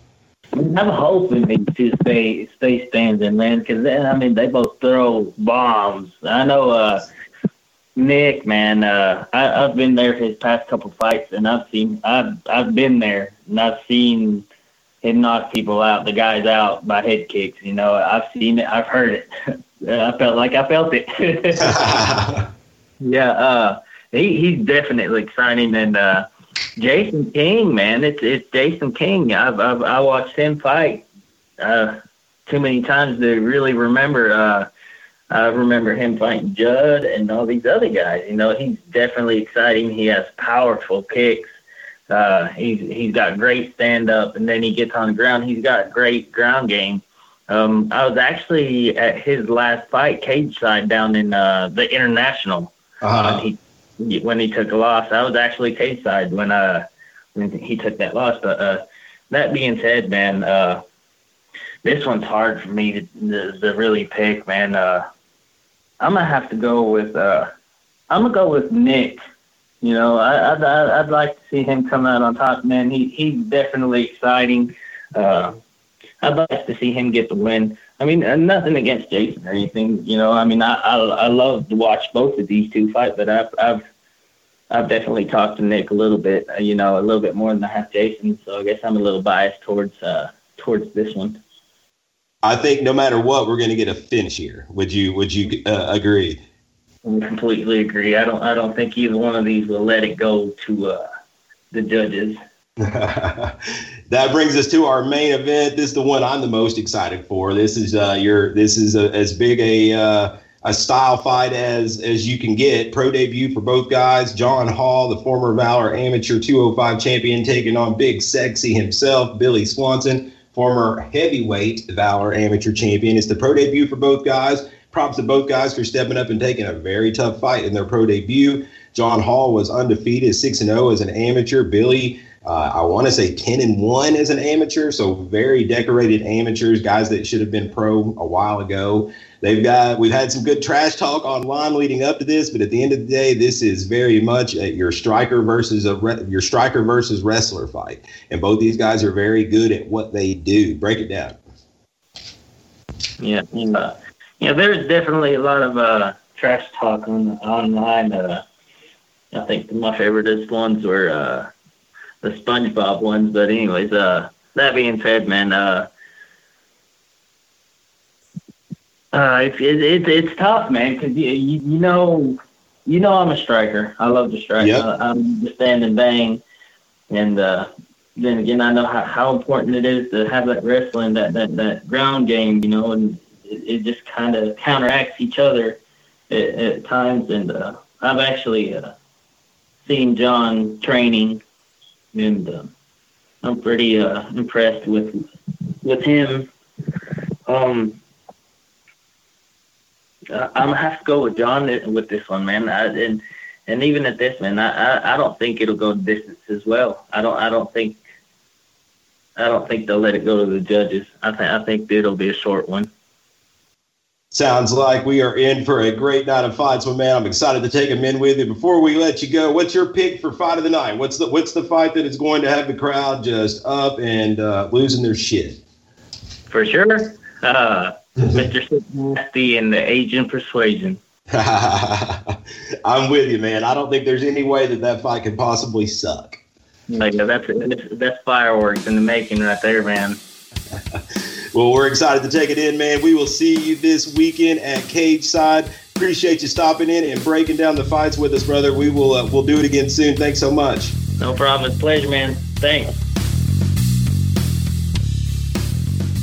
I'm hoping they to stay stay standing, man. Because then I mean, they both throw bombs. I know uh, Nick, man. Uh, I, I've been there his past couple fights, and I've seen I've I've been there, and I've seen him knock people out, the guys out by head kicks. You know, I've seen it, I've heard it. I felt like I felt it. yeah, uh, he he's definitely exciting, and uh, Jason King, man, it's it's Jason King. I've, I've I watched him fight uh, too many times to really remember. Uh, I remember him fighting Judd and all these other guys. You know, he's definitely exciting. He has powerful kicks. Uh, he's he's got great stand up, and then he gets on the ground. He's got great ground game. Um, I was actually at his last fight, cage side, down in uh, the international. Uh-huh. he when he took a loss. I was actually cage side when uh when he took that loss. But uh, that being said, man, uh, this one's hard for me to, to, to really pick, man. Uh, I'm gonna have to go with uh, I'm gonna go with Nick. You know, I, I'd, I'd like to see him come out on top, man. He he's definitely exciting. Uh, I'd like to see him get the win. I mean, uh, nothing against Jason or anything. You know, I mean, I I, I love to watch both of these two fight, but I've I've I've definitely talked to Nick a little bit. Uh, you know, a little bit more than I have Jason. So I guess I'm a little biased towards uh towards this one. I think no matter what, we're going to get a finish here. Would you Would you uh, agree? I completely agree. I don't I don't think either one of these will let it go to uh, the judges. that brings us to our main event. This is the one I'm the most excited for. This is uh, your this is a, as big a uh, a style fight as as you can get. Pro debut for both guys. John Hall, the former Valor Amateur 205 champion, taking on Big Sexy himself, Billy Swanson, former heavyweight Valor Amateur champion. It's the pro debut for both guys. Props to both guys for stepping up and taking a very tough fight in their pro debut. John Hall was undefeated, 6 0 as an amateur. Billy uh, I want to say 10 and 1 as an amateur. So very decorated amateurs, guys that should have been pro a while ago. They've got, we've had some good trash talk online leading up to this, but at the end of the day, this is very much your striker versus a re, your striker versus wrestler fight. And both these guys are very good at what they do. Break it down. Yeah. Uh, yeah, there's definitely a lot of uh, trash talk on online. Uh, I think my favorite ones were uh, the SpongeBob ones. But anyways, uh, that being said, man, uh, uh, it's it, it, it's tough, man, because you, you you know you know I'm a striker. I love to strike. Yep. Uh, I'm the stand and bang, and uh, then again, I know how, how important it is to have that wrestling, that that that ground game, you know, and it, it just kind of counteracts each other at, at times. And uh, I've actually uh, seen John training and uh, I'm pretty uh, impressed with with him. Um, I'm gonna have to go with John with this one, man. I, and and even at this, man, I, I I don't think it'll go distance as well. I don't I don't think I don't think they'll let it go to the judges. I think I think it'll be a short one. Sounds like we are in for a great night of fights, my man. I'm excited to take them in with you. Before we let you go, what's your pick for fight of the night? What's the what's the fight that is going to have the crowd just up and uh, losing their shit? For sure, uh, Mr. Nasty and the Asian Persuasion. I'm with you, man. I don't think there's any way that that fight could possibly suck. Like that's that's fireworks in the making right there, man. well, we're excited to take it in, man. We will see you this weekend at Cage Side. Appreciate you stopping in and breaking down the fights with us, brother. We will uh, we'll do it again soon. Thanks so much. No problem. It's a pleasure, man. Thanks.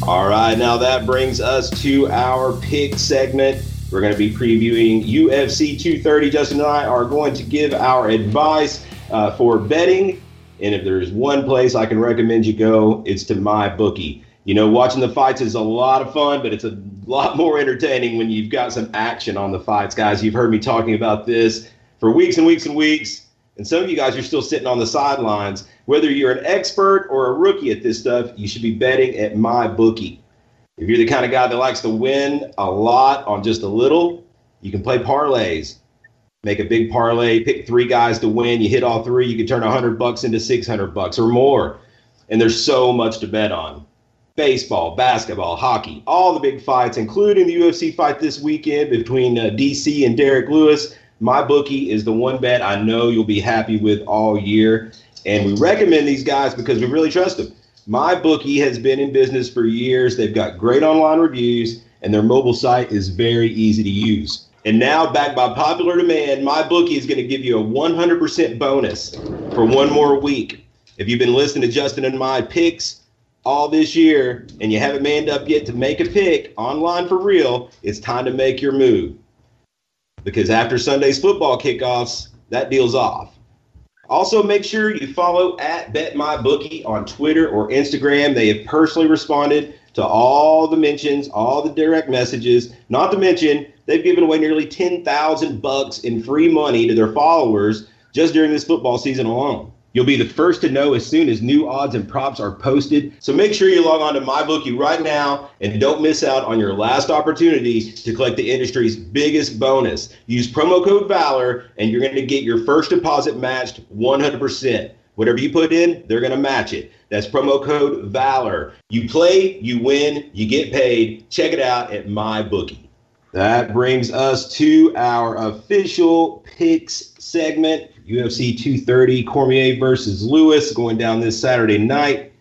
All right, now that brings us to our pick segment. We're going to be previewing UFC 230. Justin and I are going to give our advice uh, for betting. And if there's one place I can recommend you go, it's to my bookie. You know, watching the fights is a lot of fun, but it's a lot more entertaining when you've got some action on the fights, guys. You've heard me talking about this for weeks and weeks and weeks. And some of you guys are still sitting on the sidelines. Whether you're an expert or a rookie at this stuff, you should be betting at my bookie. If you're the kind of guy that likes to win a lot on just a little, you can play parlays. Make a big parlay, pick three guys to win. You hit all three, you can turn 100 bucks into 600 bucks or more. And there's so much to bet on. Baseball, basketball, hockey, all the big fights, including the UFC fight this weekend between uh, DC and Derrick Lewis. My bookie is the one bet I know you'll be happy with all year. And we recommend these guys because we really trust them. My bookie has been in business for years. They've got great online reviews, and their mobile site is very easy to use. And now, backed by popular demand, my bookie is going to give you a 100% bonus for one more week. If you've been listening to Justin and my picks all this year and you haven't manned up yet to make a pick online for real, it's time to make your move. Because after Sunday's football kickoffs, that deal's off. Also, make sure you follow at BetMyBookie on Twitter or Instagram. They have personally responded to all the mentions, all the direct messages. Not to mention, they've given away nearly 10,000 bucks in free money to their followers just during this football season alone. You'll be the first to know as soon as new odds and props are posted. So make sure you log on to MyBookie right now and don't miss out on your last opportunity to collect the industry's biggest bonus. Use promo code VALOR and you're going to get your first deposit matched 100%. Whatever you put in, they're going to match it. That's promo code VALOR. You play, you win, you get paid. Check it out at MyBookie. That brings us to our official picks segment. UFC 230 Cormier versus Lewis going down this Saturday night,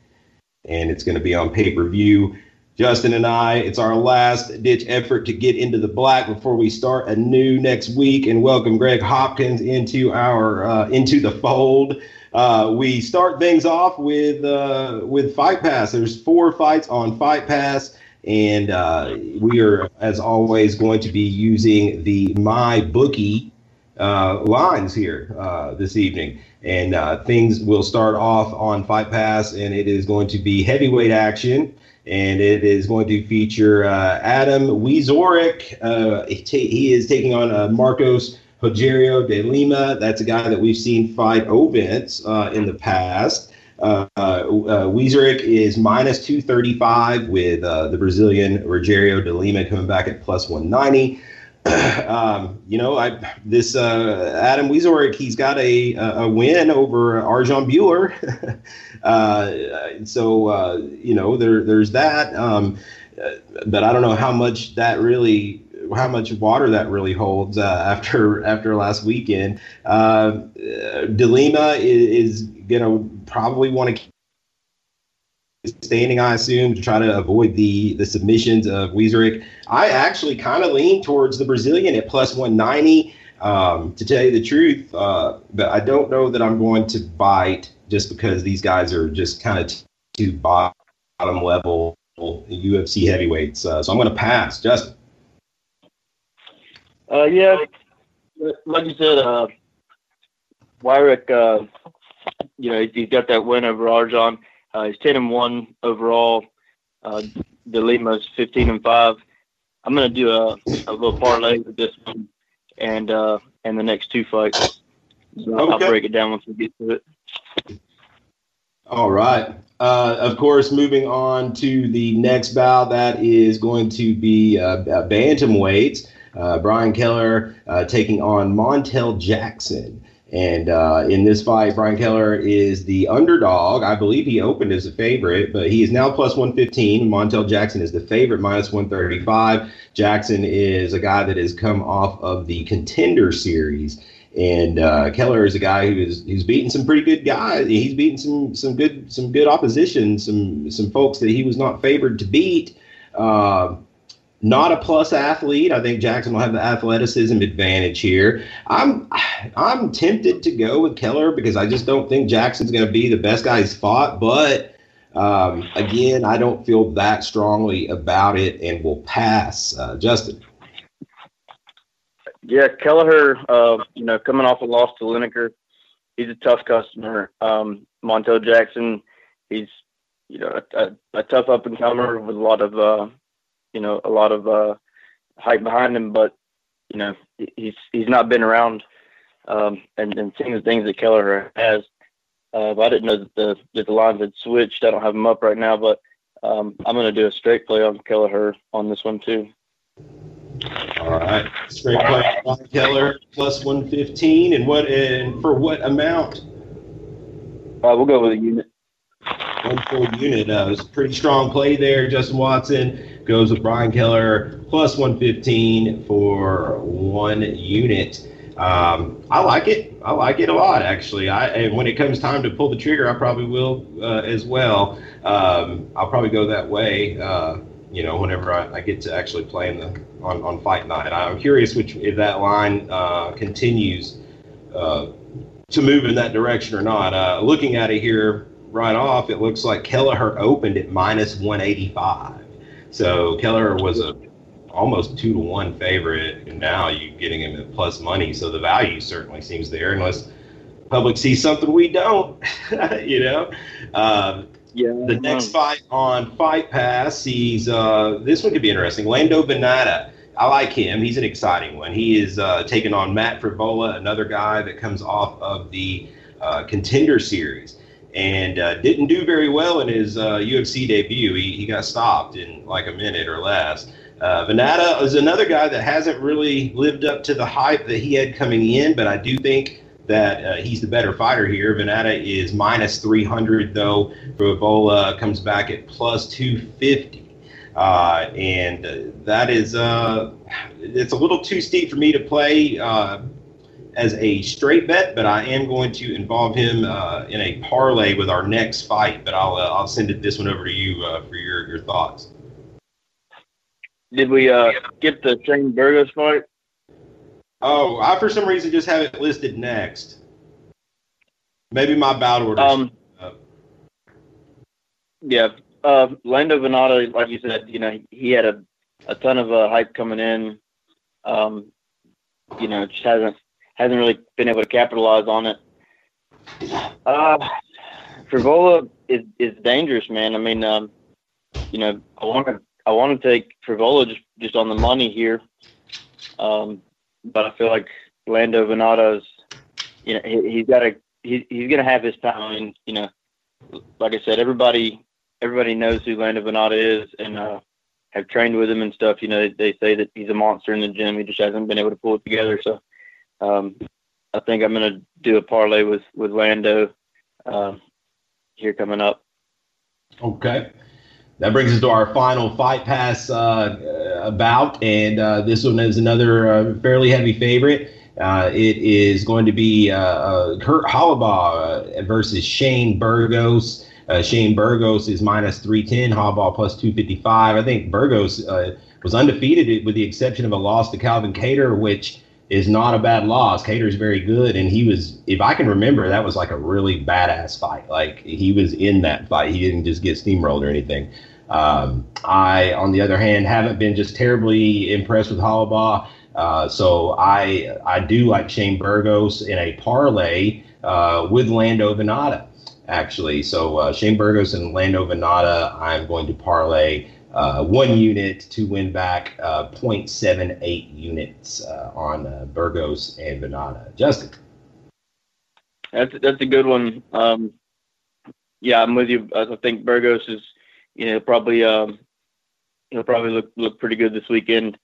and it's going to be on pay per view. Justin and I, it's our last ditch effort to get into the black before we start anew next week and welcome Greg Hopkins into our uh, into the fold. Uh, we start things off with uh, with Fight Pass. There's four fights on Fight Pass. And uh, we are, as always, going to be using the My Bookie uh, lines here uh, this evening. And uh, things will start off on Fight Pass, and it is going to be heavyweight action. And it is going to feature uh, Adam Wieczorek. Uh, he, he, is taking on Marcos Rogerio de Lima. That's a guy that we've seen fight Ovens in the past. Uh, uh, is minus 235 with uh, the Brazilian Rogerio de Lima coming back at plus 190. um, you know, I this uh, Adam Wieczorek, he's got a a win over Arjan Bhullar, uh, so uh, you know there there's that. Um, but I don't know how much that really how much water that really holds uh, after after last weekend. Uh, de Lima is, is to probably want to standing, I assume, to try to avoid the the submissions of Wieczorek. I actually kind of lean towards the Brazilian at plus 190. Um, to tell you the truth, uh, but I don't know that I'm going to bite just because these guys are just kind of too bottom level UFC heavyweights. Uh, so I'm going to pass. Justin. Uh, yeah, like you said, uh, Wyrick, uh, you know, he's got that win over Arjan. Uh, he's ten and one overall. Uh, De Lima's fifteen and five. I'm gonna do a, a little parlay with this one and uh, and the next two fights. So okay. I'll break it down once we get to it. All right. Uh, of course, moving on to the next bout, that is going to be uh, bantamweights. Uh, Brian Kelleher uh, taking on Montel Jackson. And uh, in this fight, Brian Kelleher is the underdog. I believe he opened as a favorite, but he is now plus 115. Montel Jackson is the favorite, minus 135. Jackson is a guy that has come off of the contender series. And uh, Kelleher is a guy who is who's beaten some pretty good guys. He's beaten some some good some good opposition, some some folks that he was not favored to beat. Uh, not a plus athlete. I think Jackson will have the athleticism advantage here. I'm I'm tempted to go with Kelleher because I just don't think Jackson's going to be the best guy he's fought. But um, again, I don't feel that strongly about it and will pass. Uh, Justin. Yeah, Kelleher, uh, you know, coming off a loss to Lineker, he's a tough customer. Um, Montel Jackson, he's you know a, a, a tough up and comer with a lot of uh, you know, a lot of uh, hype behind him, but you know, he's he's not been around um, and, and seeing the things that Kelleher has. Uh, I didn't know that the that the lines had switched. I don't have them up right now, but um, I'm going to do a straight play on Kelleher on this one too. All right, straight play on Kelleher plus 115, and what and for what amount? Uh, we'll go with a unit. One full unit. Uh, it was a pretty strong play there, Justin Watson goes with Brian Kelleher plus 115 for one unit. Um, I like it. I like it a lot, actually. I and when it comes time to pull the trigger, I probably will uh, as well. Um, I'll probably go that way. Uh, you know, whenever I, I, get to actually play in the on, on fight night, I'm curious which if that line uh, continues uh, to move in that direction or not. Uh, looking at it here right off, it looks like Kelleher opened at minus 185. So Kelleher was a almost two to one favorite, and now you're getting him at plus money. So the value certainly seems there, unless public sees something we don't. you know. Uh, yeah. The next fight on Fight Pass, he's uh, this one could be interesting. Lando Vannata. I like him. He's an exciting one. He is uh, taking on Matt Frevola, another guy that comes off of the uh, Contender Series and uh, didn't do very well in his uh, UFC debut. He, he got stopped in like a minute or less. Uh, Vannata is another guy that hasn't really lived up to the hype that he had coming in, but I do think that uh, he's the better fighter here. Vannata is minus 300, though. Frevola comes back at plus 250. Uh, and uh, that is uh, it's a little too steep for me to play. As a straight bet, but I am going to involve him uh, in a parlay with our next fight. But I'll uh, I'll send it this one over to you uh, for your your thoughts. Did we uh, get the Shane Burgos fight? Oh, I for some reason just have it listed next. Maybe my bout order. Um, yeah, uh, Lando Vannata, like you said, you know, he had a, a ton of uh, hype coming in. Um, you know, just hasn't hasn't really been able to capitalize on it. Uh, Frevola is is dangerous, man. I mean, um, you know, I want to I want to take Frevola just just on the money here, um, but I feel like Lando Vannata's, you know, he, he's got a he, he's gonna have his time. I mean, you know, like I said, everybody everybody knows who Lando Vannata is and uh, have trained with him and stuff. You know, they, they say that he's a monster in the gym. He just hasn't been able to pull it together. So um, I think I'm going to do a parlay with with Lando uh, here coming up. Okay. That brings us to our final fight pass uh, bout, and uh, this one is another uh, fairly heavy favorite. Uh, it is going to be uh, uh, Kurt Holobaugh versus Shane Burgos. Shane Burgos is minus 310, Holobaugh plus 255. I think Burgos was undefeated with the exception of a loss to Calvin Kattar, which is not a bad loss. Kattar's very good, and he was, if I can remember, that was like a really badass fight. Like he was in that fight. He didn't just get steamrolled or anything. Um, I, on the other hand, haven't been just terribly impressed with Holobaugh. Uh, so I I do like Shane Burgos in a parlay uh, with Lando Vannata, actually. So uh, Shane Burgos and Lando Vannata, I'm going to parlay uh, one unit to win back uh, 0.78 units uh, on uh, Burgos and Vannata. Justin. That's that's a good one. Um, yeah, I'm with you. I think Burgos is, you know, probably um, he'll probably look look pretty good this weekend.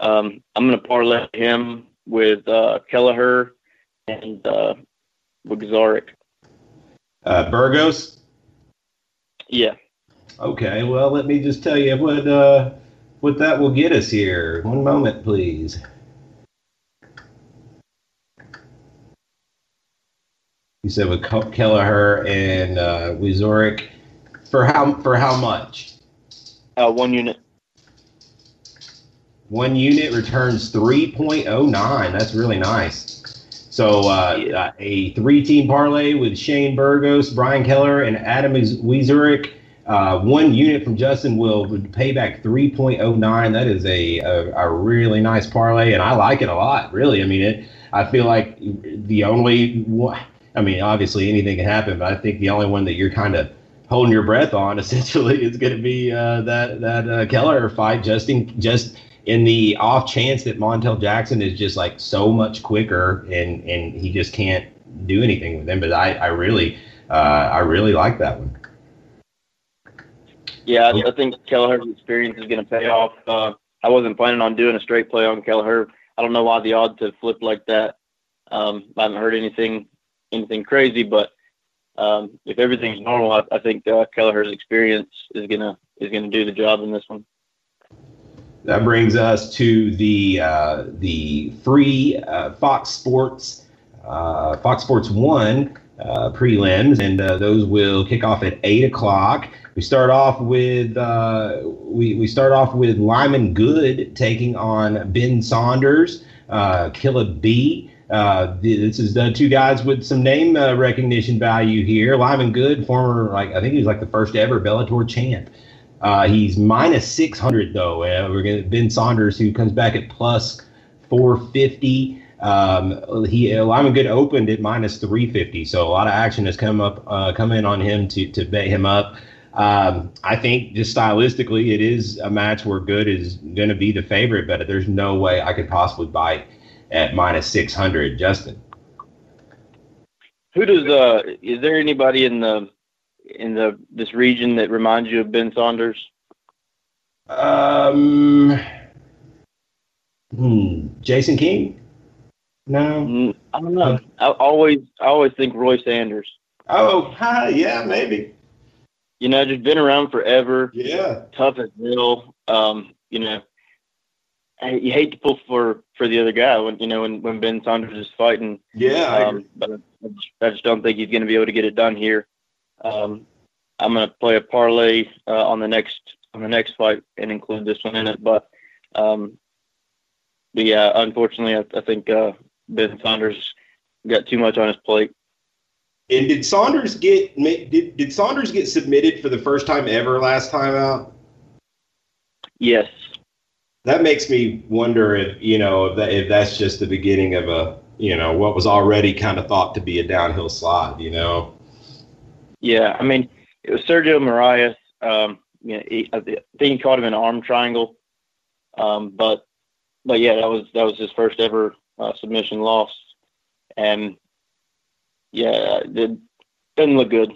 Um, I'm going to parlay him with uh, Kelleher and uh, Wieczorek. Uh, Burgos. Yeah. Okay. Well, let me just tell you what uh, what that will get us here. One moment, please. You said with Kelleher and uh, for how for how much? Uh, one unit. One unit returns 3.09. That's really nice. So uh, yeah. a three-team parlay with Shane Burgos, Brian Kelleher, and Adam Wieczorek. Uh, one unit from Justin will pay back 3.09. That is a, a, a really nice parlay, and I like it a lot. Really, I mean it. I feel like the only, I mean, obviously anything can happen, but I think the only one that you're kind of holding your breath on essentially is going to be uh, that that uh, Kelleher fight. Just in just in the off chance that Montel Jackson is just like so much quicker and and he just can't do anything with him. But I I really uh, I really like that one. Yeah, I, I think Kelleher's experience is going to pay off. Uh, I wasn't planning on doing a straight play on Kelleher. I don't know why the odds have flipped like that. Um, I haven't heard anything anything crazy, but um, if everything's normal, I, I think uh, Kelleher's experience is gonna is gonna do the job in this one. That brings us to the uh, the free uh, Fox Sports uh, Fox Sports One uh, prelims, and uh, those will kick off at eight o'clock. We start off with uh, we we start off with Lyman Good taking on Ben Saunders, Killa B. Uh, this is the two guys with some name uh, recognition value here. Lyman Good, former like I think he was like the first ever Bellator champ. Uh, he's minus 600 though. Uh, we're gonna Ben Saunders who comes back at plus 450. Um, he uh, Lyman Good opened at minus 350, so a lot of action has come up uh, come in on him to to bet him up. Um, I think just stylistically, it is a match where Good is going to be the favorite, but there's no way I could possibly buy at minus 600. Justin. Who does uh is there anybody in the in the this region that reminds you of Ben Saunders? Um, hmm, Jason King? No, mm, I don't know. I always I always think Roy Sanders. Oh, hi, yeah, maybe. You know, just been around forever. Yeah, tough as hell. Um, you know, you hate to pull for for the other guy when you know when when Ben Saunders is fighting. Yeah, um, but I just, I just, don't think he's going to be able to get it done here. Um, I'm going to play a parlay uh, on the next on the next fight and include this one in it. But, um, but yeah, unfortunately, I, I think uh, Ben Saunders got too much on his plate. And did Saunders get did, did Saunders get submitted for the first time ever last time out? Yes. That makes me wonder if you know if, that, if that's just the beginning of a you know what was already kind of thought to be a downhill slide. You know. Yeah, I mean, it was Sergio Moraes. Um, you know, he, I think he caught him in an arm triangle. Um, but but yeah, that was that was his first ever uh, submission loss, and yeah, it didn't look good.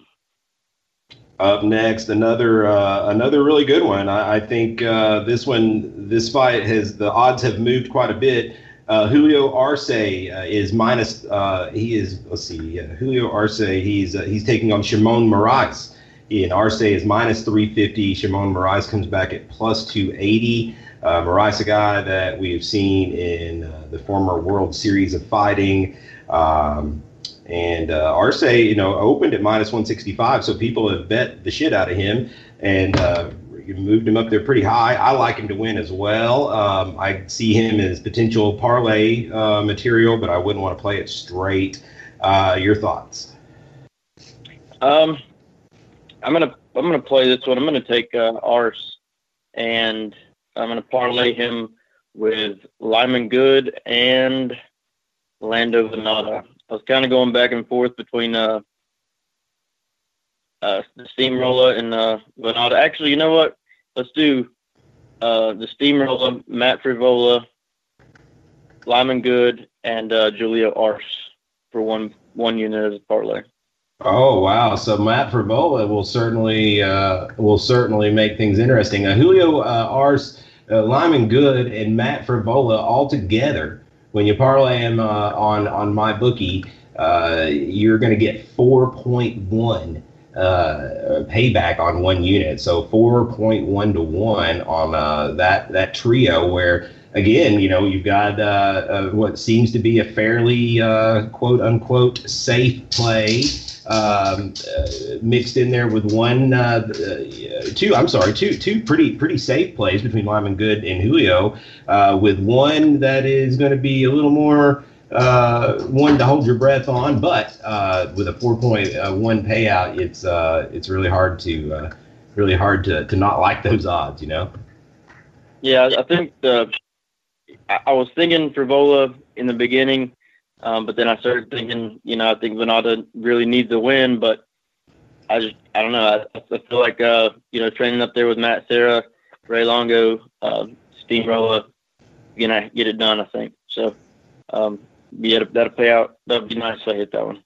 Up next, another uh, another really good one. I, I think uh, this one, this fight has the odds have moved quite a bit. Uh, Julio Arce uh, is minus. Uh, he is. Let's see. Julio Arce. He's uh, he's taking on Sheymon Moraes. And Arce is minus 350. Sheymon Moraes comes back at plus 280. Uh, Moraes, a guy that we have seen in the former World Series of Fighting. Um, and uh, Arce, you know, opened at minus 165, so people have bet the shit out of him. And uh, moved him up there pretty high. I like him to win as well. Um, I see him as potential parlay uh, material, but I wouldn't want to play it straight. Uh, your thoughts? Um, I'm gonna I'm gonna play this one. I'm gonna take uh, Arce, and I'm gonna parlay him with Lyman Good and Lando Vannata. I was kind of going back and forth between uh, uh, the steamroller and uh, Vannata. Actually, you know what? Let's do uh, the steamroller, Matt Frevola, Lyman Good, and uh, Julio Arce for one one unit as a parlay. Oh wow! So Matt Frevola will certainly uh, will certainly make things interesting. Uh, Julio uh, Arce, uh, Lyman Good, and Matt Frevola all together. When you parlay them uh, on on my bookie, uh, you're going to get four point one uh, payback on one unit. So 4.1 to 1 on uh, that that trio where again, you know, you've got uh, uh what seems to be a fairly quote unquote safe play um, uh, mixed in there with one, two. I'm sorry, two two pretty pretty safe plays between Lyman Good and Julio, with one that is going to be a little more uh, one to hold your breath on, but uh, with a 4.1 payout, it's uh, it's really hard to uh, really hard to, to not like those odds, you know. Yeah, I think the I was thinking Frevola in the beginning, um, but then I started thinking, you know, I think Vannata really needs a win, but I just I don't know. I, I feel like uh, you know training up there with Matt Serra, Ray Longo, uh, Steamroller, you know, get it done. I think so. Um, yeah, that'll pay out. That'd be nice if I hit that one.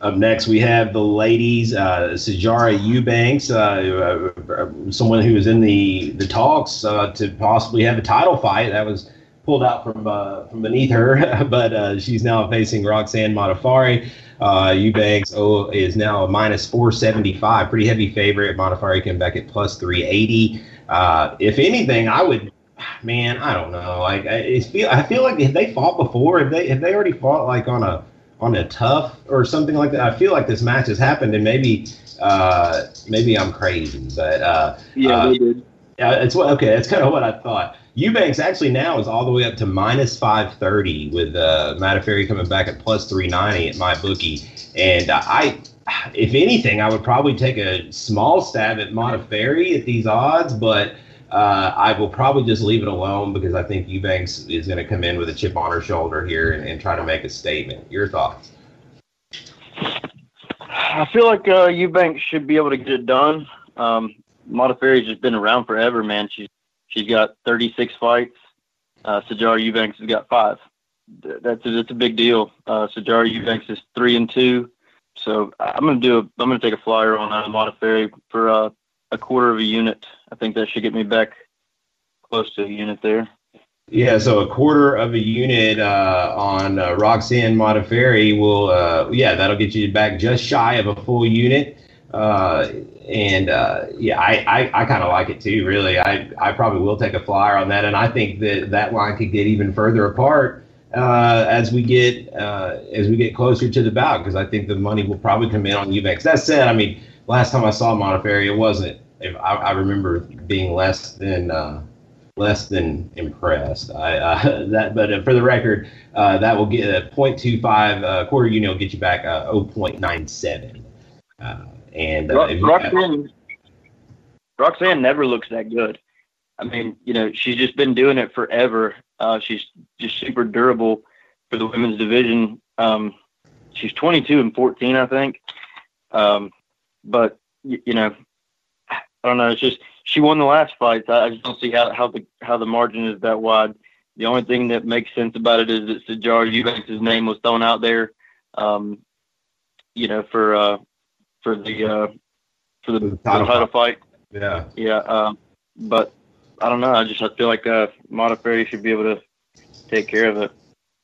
Up next, we have the ladies, uh, Sijara Eubanks, uh, uh, someone who was in the the talks uh, to possibly have a title fight. That was pulled out from uh, from beneath her, but uh, she's now facing Roxanne Modafferi. Eubanks oh, is now a minus 475, pretty heavy favorite. Modafferi came back at plus 380. if anything, I would man, I don't know. Like I feel, I feel like if they fought before, if they if they already fought like on a on a TUF or something like that, I feel like this match has happened, and maybe uh, maybe I'm crazy, but uh, yeah, uh, they did. Yeah, it's what okay. That's kind of what I thought. Eubanks actually now is all the way up to minus 530 with uh, Modafferi coming back at plus 390 at my bookie. And uh, I, if anything, I would probably take a small stab at Modafferi at these odds, but uh, I will probably just leave it alone because I think Eubanks is going to come in with a chip on her shoulder here and, and try to make a statement. Your thoughts? I feel like uh, Eubanks should be able to get it done. Um, Modafferi's just been around forever, man. She's she's got 36 fights. Uh, Sijara Eubanks has got five. That's a, that's a big deal. Uh, Sijara Eubanks is three and two. So I'm gonna do a I'm gonna take a flyer on uh, Modafferi for uh, a quarter of a unit. I think that should get me back close to a unit there. Yeah, so a quarter of a unit uh, on uh, Roxanne Modafferi will, uh, yeah, that'll get you back just shy of a full unit. Uh, and uh, yeah, I, I, I kind of like it too, really. I, I probably will take a flyer on that. And I think that that line could get even further apart uh, as we get as we get closer to the bout because I think the money will probably come in on Eubanks. That said, I mean, last time I saw Modafferi, it wasn't I, I remember being less than uh, less than impressed. I uh, that, but for the record, uh, that will get a 0.25 uh, quarter unit will get you back uh, 0.97. And uh, Roxanne, Roxanne never looks that good. I mean, you know, she's just been doing it forever. Uh, she's just super durable for the women's division. Um, she's 22 and 14, I think. Um, but you, you know, I don't know. It's just she won the last fight. I, just don't see how, how the how the margin is that wide. The only thing that makes sense about it is that Sijara Eubanks' name was thrown out there, um, you know, for uh, for the uh, for the, the title, title fight. Yeah, yeah. Um, but I don't know. I just I feel like uh, Modafferi should be able to take care of it.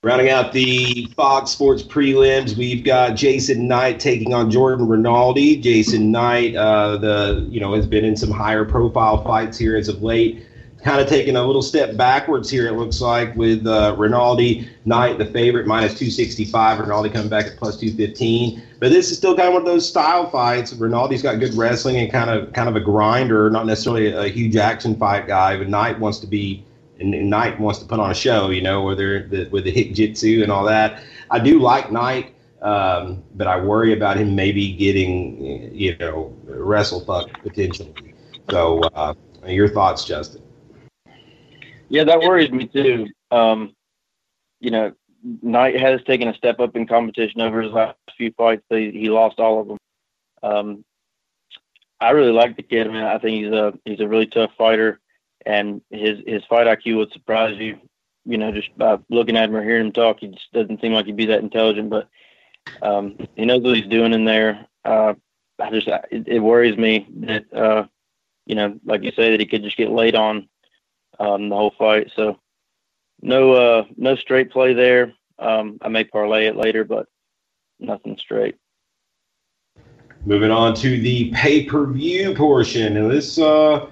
Rounding out the Fox Sports prelims, we've got Jason Knight taking on Jordan Rinaldi. Jason Knight, uh, the you know, has been in some higher profile fights here as of late. Kind of taking a little step backwards here, it looks like, with uh, Rinaldi. Knight, the favorite, minus 265. Rinaldi coming back at plus 215. But this is still kind of one of those style fights. Rinaldi's got good wrestling and kind of kind of a grinder, not necessarily a, huge action fight guy. But Knight wants to be and, Knight wants to put on a show, you know, whether the, with the hick jitsu and all that. I do like Knight, um, but I worry about him maybe getting, you know, wrestle fuck potentially. So, uh, your thoughts, Justin? Yeah, that worries me too. Um, you know, Knight has taken a step up in competition over his last few fights. He, he lost all of them. Um, I really like the kid. I mean, I think he's a he's a really tough fighter and his his fight IQ would surprise you. You know, just by looking at him or hearing him talk, he just doesn't seem like he'd be that intelligent. But Um, he knows what he's doing in there. Uh, I just it, it worries me that uh, you know, like you say, that he could just get laid on um, the whole fight. So no uh, no straight play there. Um, I may parlay it later, but nothing straight. Moving on to the pay per view portion, and this uh,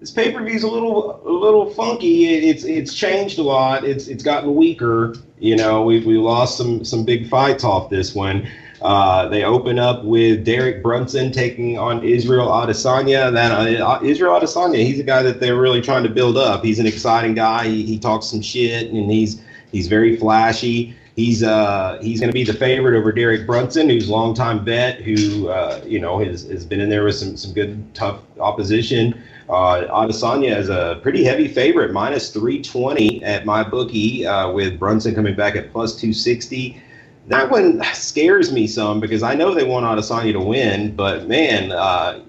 this pay per view is a little a little funky. It, it's it's changed a lot. It's it's gotten weaker. You know, we we lost some some big fights off this one. Uh, they open up with Derek Brunson taking on Israel Adesanya. That uh, Israel Adesanya, he's a guy that they're really trying to build up. He's an exciting guy. He, he talks some shit and he's he's very flashy. He's uh he's going to be the favorite over Derek Brunson, who's longtime vet, who uh, you know has, has been in there with some some good tough opposition. Uh, Adesanya is a pretty heavy favorite, minus 320 at my bookie, uh, with Brunson coming back at plus 260 that one scares me some because I know they want Adesanya to win, but man, uh,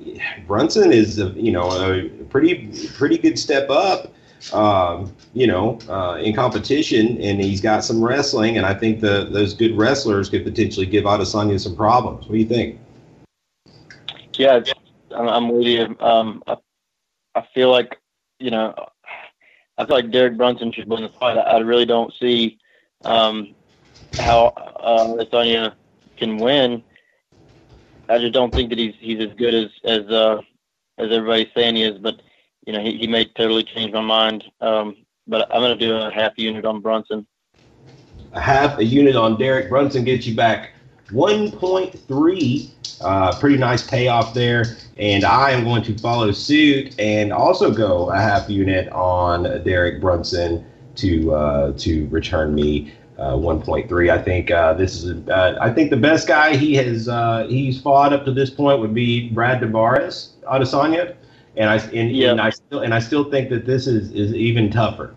Brunson is a, you know a pretty pretty good step up, um, you know, uh, in competition, and he's got some wrestling, and I think the those good wrestlers could potentially give Adesanya some problems. What do you think? Yeah, I'm with you. Um, I, I feel like you know, I feel like Derek Brunson should win the fight. I, really don't see. Um, how uh, can win. I just don't think that he's he's as good as as uh, as everybody's saying he is. But you know, he, he may totally change my mind. Um, but I'm going to do a half unit on Brunson. A half a unit on Derek Brunson gets you back 1.3. Uh, pretty nice payoff there. And I am going to follow suit and also go a half unit on Derek Brunson to uh, to return me uh, 1.3. I think uh, this is. Uh, I think the best guy he has uh, he's fought up to this point would be Brad Tavares, Adesanya, and I and, yeah. and I still and I still think that this is is even tougher.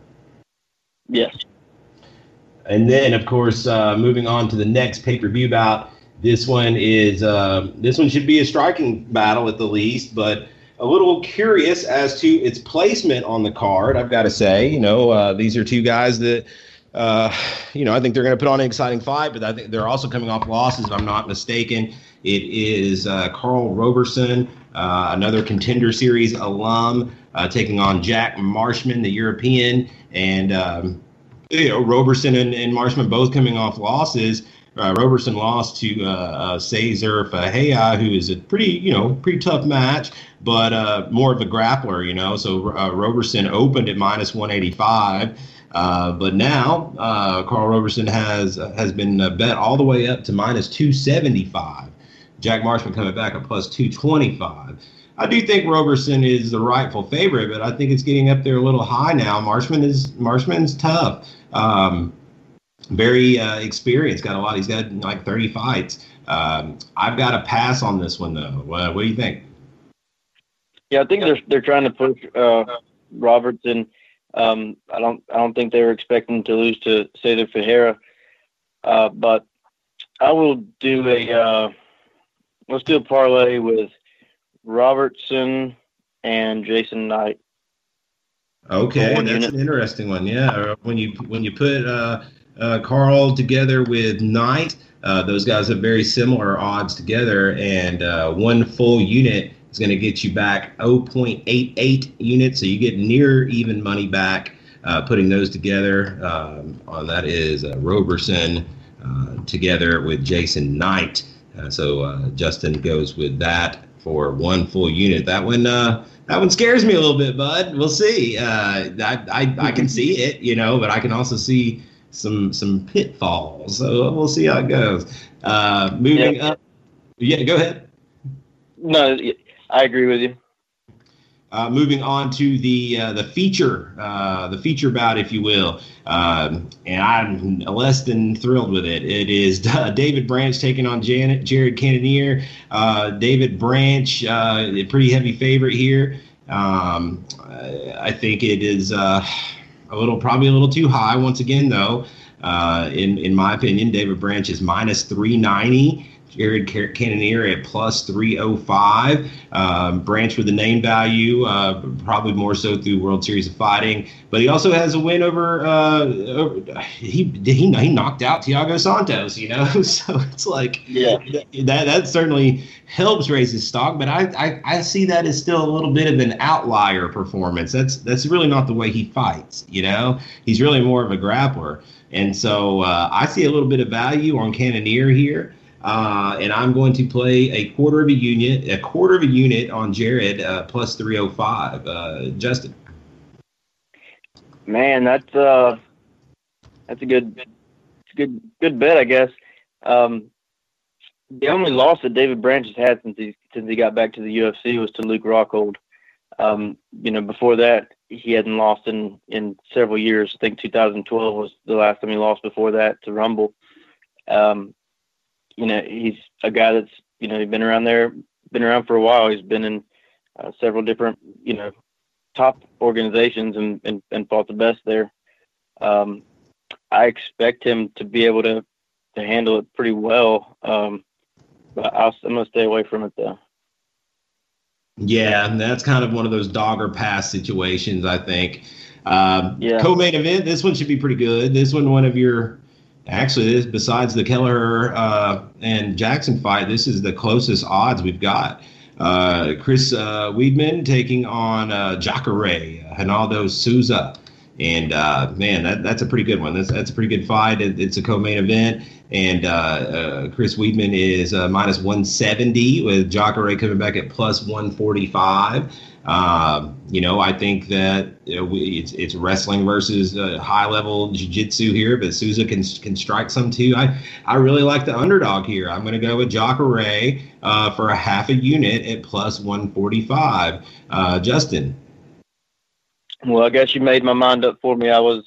Yes. And then, of course, uh, moving on to the next pay per view bout. This one is uh, this one should be a striking battle at the least, but a little curious as to its placement on the card. I've got to say, you know, these are two guys that uh, you know, I think they're going to put on an exciting fight, but I think they're also coming off losses, if I'm not mistaken. It is uh, Karl Roberson, uh, another contender series alum, uh, taking on Jack Marshman, the European, and um, you know Roberson and, and Marshman both coming off losses. Uh, Roberson lost to uh, Cesar Ferreira, who is a pretty, you know, pretty tough match, but more of a grappler, you know. So Roberson opened at minus 185. Uh, but now uh, Karl Roberson has has been uh, bet all the way up to minus 275. Jack Marshman coming back at plus 225. I do think Roberson is the rightful favorite, but I think it's getting up there a little high now. Marshman is Marshman's tough, um, very uh, experienced. Got a lot. He's got like 30 fights. Um, I've got a pass on this one though. What, what, do you think? Yeah, I think they're they're trying to push uh, Robertson um, I don't I don't think they were expecting to lose to Cesar Ferreira, uh, but I will do a uh, let's do a parlay with Robertson and Jason Knight. Okay, that's unit. an interesting one. Yeah, when you when you put uh, uh, Karl together with Knight, uh, those guys have very similar odds together, and uh, one full unit is going to get you back 0.88 units, so you get near even money back. Uh, putting those together, um, on that is uh, Roberson uh, together with Jason Knight. Uh, so uh, Justin goes with that for one full unit. That one, uh, that one scares me a little bit, bud. We'll see. I, I, I can see it, you know, but I can also see some some pitfalls. So we'll see how it goes. moving yeah. up, yeah, go ahead. No, I agree with you. Uh, moving on to the uh, the feature, uh, the feature bout, if you will, um, and I'm less than thrilled with it. It is David Branch taking on Janet, Jared Cannonier. Uh, David Branch, uh, a pretty heavy favorite here. Um, I think it is uh, a little, probably a little too high. Once again, though, in in my opinion, David Branch is minus 390 Jared Cannonier at plus 305. Um, Branch with the name value, uh, probably more so through World Series of Fighting. But he also has a win over, uh, over he, he he knocked out Thiago Santos, you know? so it's like, yeah, that, that certainly helps raise his stock. But I, I, I see that as still a little bit of an outlier performance. That's, that's really not the way he fights, you know? He's really more of a grappler. And so uh, I see a little bit of value on Cannonier here. Uh, and I'm going to play a quarter of a unit, a quarter of a unit on Jared uh, plus 305. Uh, Justin. Man, that's uh, that's a good, good, good bet, I guess. Um, the only loss that David Branch has had since he since he got back to the UFC was to Luke Rockhold. Um, you know, before that, he hadn't lost in in several years. I think 2012 was the last time he lost. Before that, to Rumble. Um, you know, he's a guy that's you know he's been around there, been around for a while. He's been in uh, several different you know top organizations and and, and fought the best there. Um, I expect him to be able to to handle it pretty well. Um, but I'll, I'm gonna stay away from it though. Yeah, that's kind of one of those dogger pass situations, I think. Um, yeah. Co-main event. This one should be pretty good. This one, one of your actually, this, besides the Kelleher uh, and Jackson fight, this is the closest odds we've got. Uh, Chris uh, Weidman taking on uh, Jacare, Ronaldo Souza. And uh, man, that, that's a pretty good one. That's, that's a pretty good fight. It, it's a co-main event, and uh, uh, Chris Weidman is uh, minus 170 with Jacare coming back at plus 145. Um, you know, I think that you know, we, it's it's wrestling versus uh, high level jiu-jitsu here, but Souza can can strike some too. I I really like the underdog here. I'm going to go with Jacare uh, for a half a unit at plus 145. Uh, Justin. Well, I guess you made my mind up for me. I was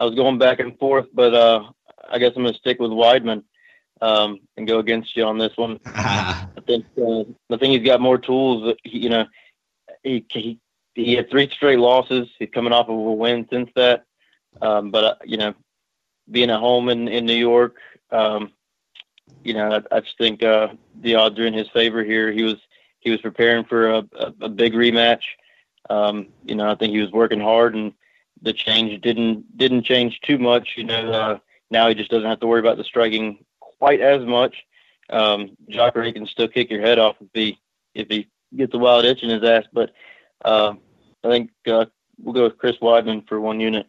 I was going back and forth, but uh, I guess I'm going to stick with Weidman um, and go against you on this one. I think uh, I think he's got more tools. You know, he, he he had three straight losses. He's coming off of a win since that. Um, but uh, you know, being at home in in New York, um, you know, I, I just think uh, the odds are in his favor here. He was he was preparing for a, a, a big rematch. Um, you know, I think he was working hard, and the change didn't didn't change too much. You know, uh, now he just doesn't have to worry about the striking quite as much. Um, Jacare can still kick your head off if he if he gets a wild itch in his ass. But uh, I think uh, we'll go with Chris Weidman for one unit.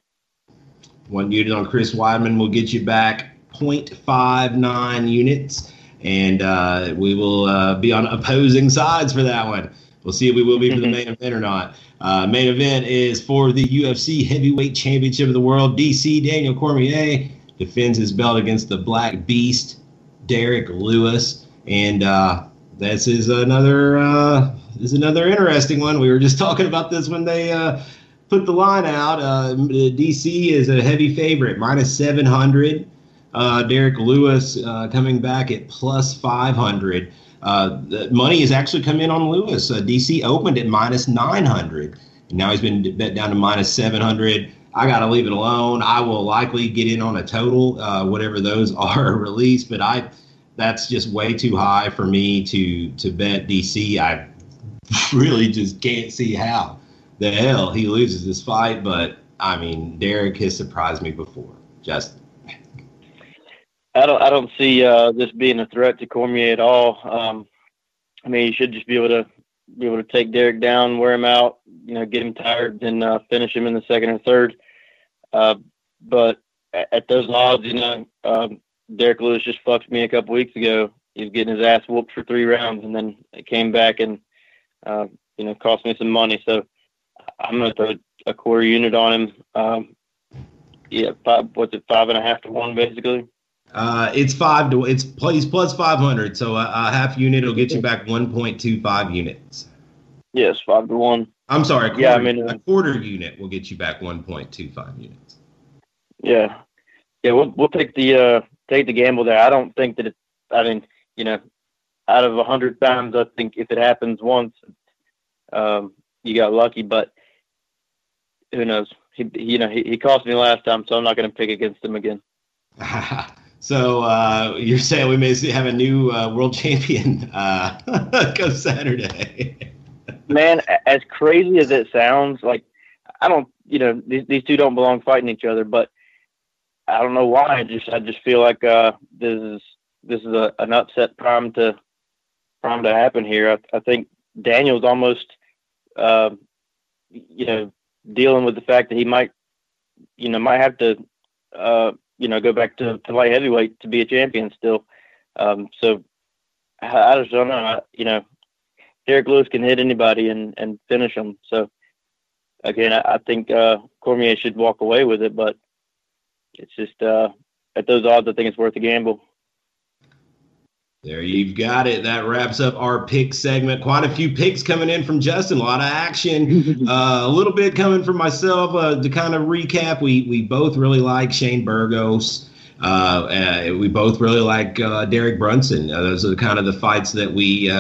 One unit on Chris Weidman will get you back 0.59 units, and uh, we will uh, be on opposing sides for that one. We'll see if we will be for the main event or not. Uh, main event is for the UFC Heavyweight Championship of the World. DC Daniel Cormier defends his belt against the Black Beast, Derrick Lewis, and uh, this is another uh, is another interesting one. We were just talking about this when they uh, put the line out. Uh, DC is a heavy favorite, minus seven hundred. Uh, Derrick Lewis uh, coming back at plus five hundred. Uh, the money has actually come in on Lewis. DC opened at minus 900. Now he's been bet down to minus 700. I got to leave it alone. I will likely get in on a total, whatever those are released, but I that's just way too high for me to to bet DC. I really just can't see how the hell he loses this fight. But I mean, Derrick has surprised me before. Just I don't I don't see uh, this being a threat to Cormier at all. Um, I mean, you should just be able to be able to take Derrick down, wear him out, you know, get him tired, and uh, finish him in the second or third. Uh, but at those odds, you know, um, Derrick Lewis just fucked me a couple weeks ago. He was getting his ass whooped for three rounds, and then it came back and uh, you know cost me some money. So I'm gonna throw a quarter unit on him. Um, yeah, five, what's it, five and a half to one, basically. Uh, it's five to it's he's plus five hundred, so a, a, half unit will get you back one point two five units. Yes, five to one. I'm sorry, a quarter, yeah, I mean a quarter unit will get you back one point two five units. Yeah, yeah, we'll we'll take the uh, take the gamble there. I don't think that it's. I mean, you know, out of a hundred times, I think if it happens once, um, you got lucky. But who knows? He, you know, he, he cost me last time, so I'm not going to pick against him again. So uh, you're saying we may have a new uh, world champion uh, come Saturday? Man, as crazy as it sounds, like I don't, you know, these, these two don't belong fighting each other, but I don't know why. I just I just feel like uh, this is this is a, an upset prime to prime to happen here. I, I think Daniel's almost, uh, you know, dealing with the fact that he might, you know, might have to, uh, you know, go back to, to light heavyweight to be a champion still. Um, so I, I just don't know. I, you know, Derrick Lewis can hit anybody and, and finish them. So again, I, I think uh, Cormier should walk away with it, but it's just uh, at those odds, I think it's worth a gamble. There you've got it. That wraps up our pick segment. Quite a few picks coming in from Justin. A lot of action. uh, a little bit coming from myself. Uh, to kind of recap, we we both really like Shane Burgos. Uh, uh we both really like uh, Derek Brunson. Uh, those are kind of the fights that we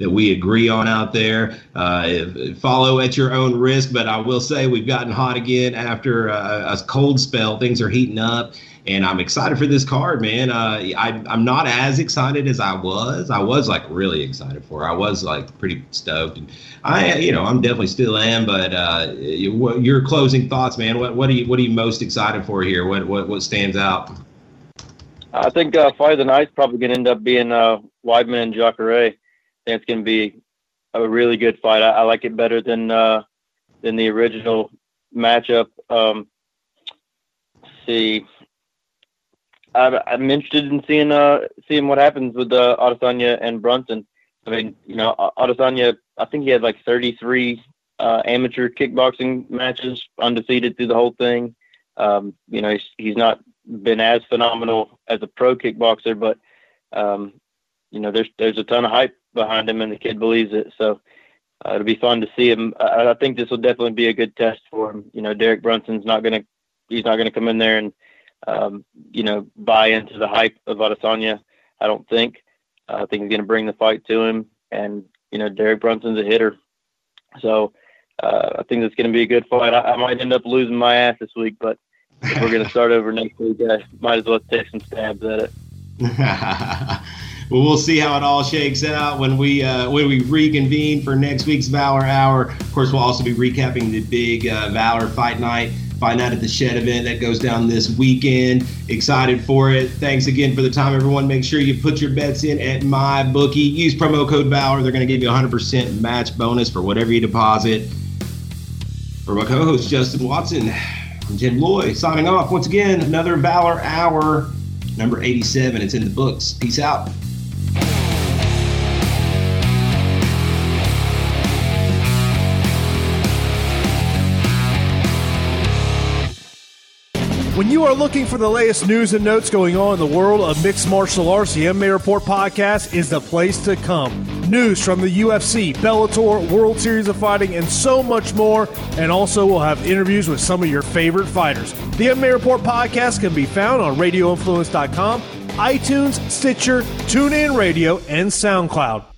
that we agree on out there. Uh, follow at your own risk, but I will say we've gotten hot again after a, a cold spell. Things are heating up and I'm excited for this card, man. Uh, I, I'm not as excited as I was. I was like really excited for. I was like pretty stoked, and I, you know, I'm definitely still am. But uh, your closing thoughts, man. What what are you what are you most excited for here? What what what stands out? I think uh, fight the night's probably going to end up being uh, Weidman and Jacare. I think it's going to be a really good fight. I, I like it better than uh, than the original matchup. Um, see, I'm interested in seeing uh seeing what happens with uh, Adesanya and Brunson. I mean, you know, Adesanya, I think he had like 33 uh, amateur kickboxing matches, undefeated through the whole thing. Um, you know, he's, he's not been as phenomenal as a pro kickboxer, but um, you know, there's there's a ton of hype behind him, and the kid believes it. So uh, it'll be fun to see him. I, I think this will definitely be a good test for him. You know, Derek Brunson's not gonna he's not gonna come in there and um, you know, buy into the hype of Adesanya. I don't think. Uh, I think he's going to bring the fight to him, and you know, Derek Brunson's a hitter, so uh, I think it's going to be a good fight. I, I, might end up losing my ass this week, but if we're going to start over next week, I might as well take some stabs at it. well, we'll see how it all shakes out when we uh, when we reconvene for next week's Valor Hour. Of course, we'll also be recapping the big uh, Valor Fight Night Find out at the Shed event that goes down this weekend. Excited for it. Thanks again for the time, everyone. Make sure you put your bets in at my bookie. Use promo code Valor. They're going to give you a 100% match bonus for whatever you deposit. For my co-host Justin Watson, I'm Tim Loy signing off once again. Another Valor Hour, number 87. It's in the books. Peace out. When you are looking for the latest news and notes going on in the world of mixed martial arts, the MMA Report podcast is the place to come. News from the UFC, Bellator, World Series of Fighting, and so much more. And also, we'll have interviews with some of your favorite fighters. The MMA Report podcast can be found on RadioInfluence.com, iTunes, Stitcher, TuneIn Radio, and SoundCloud.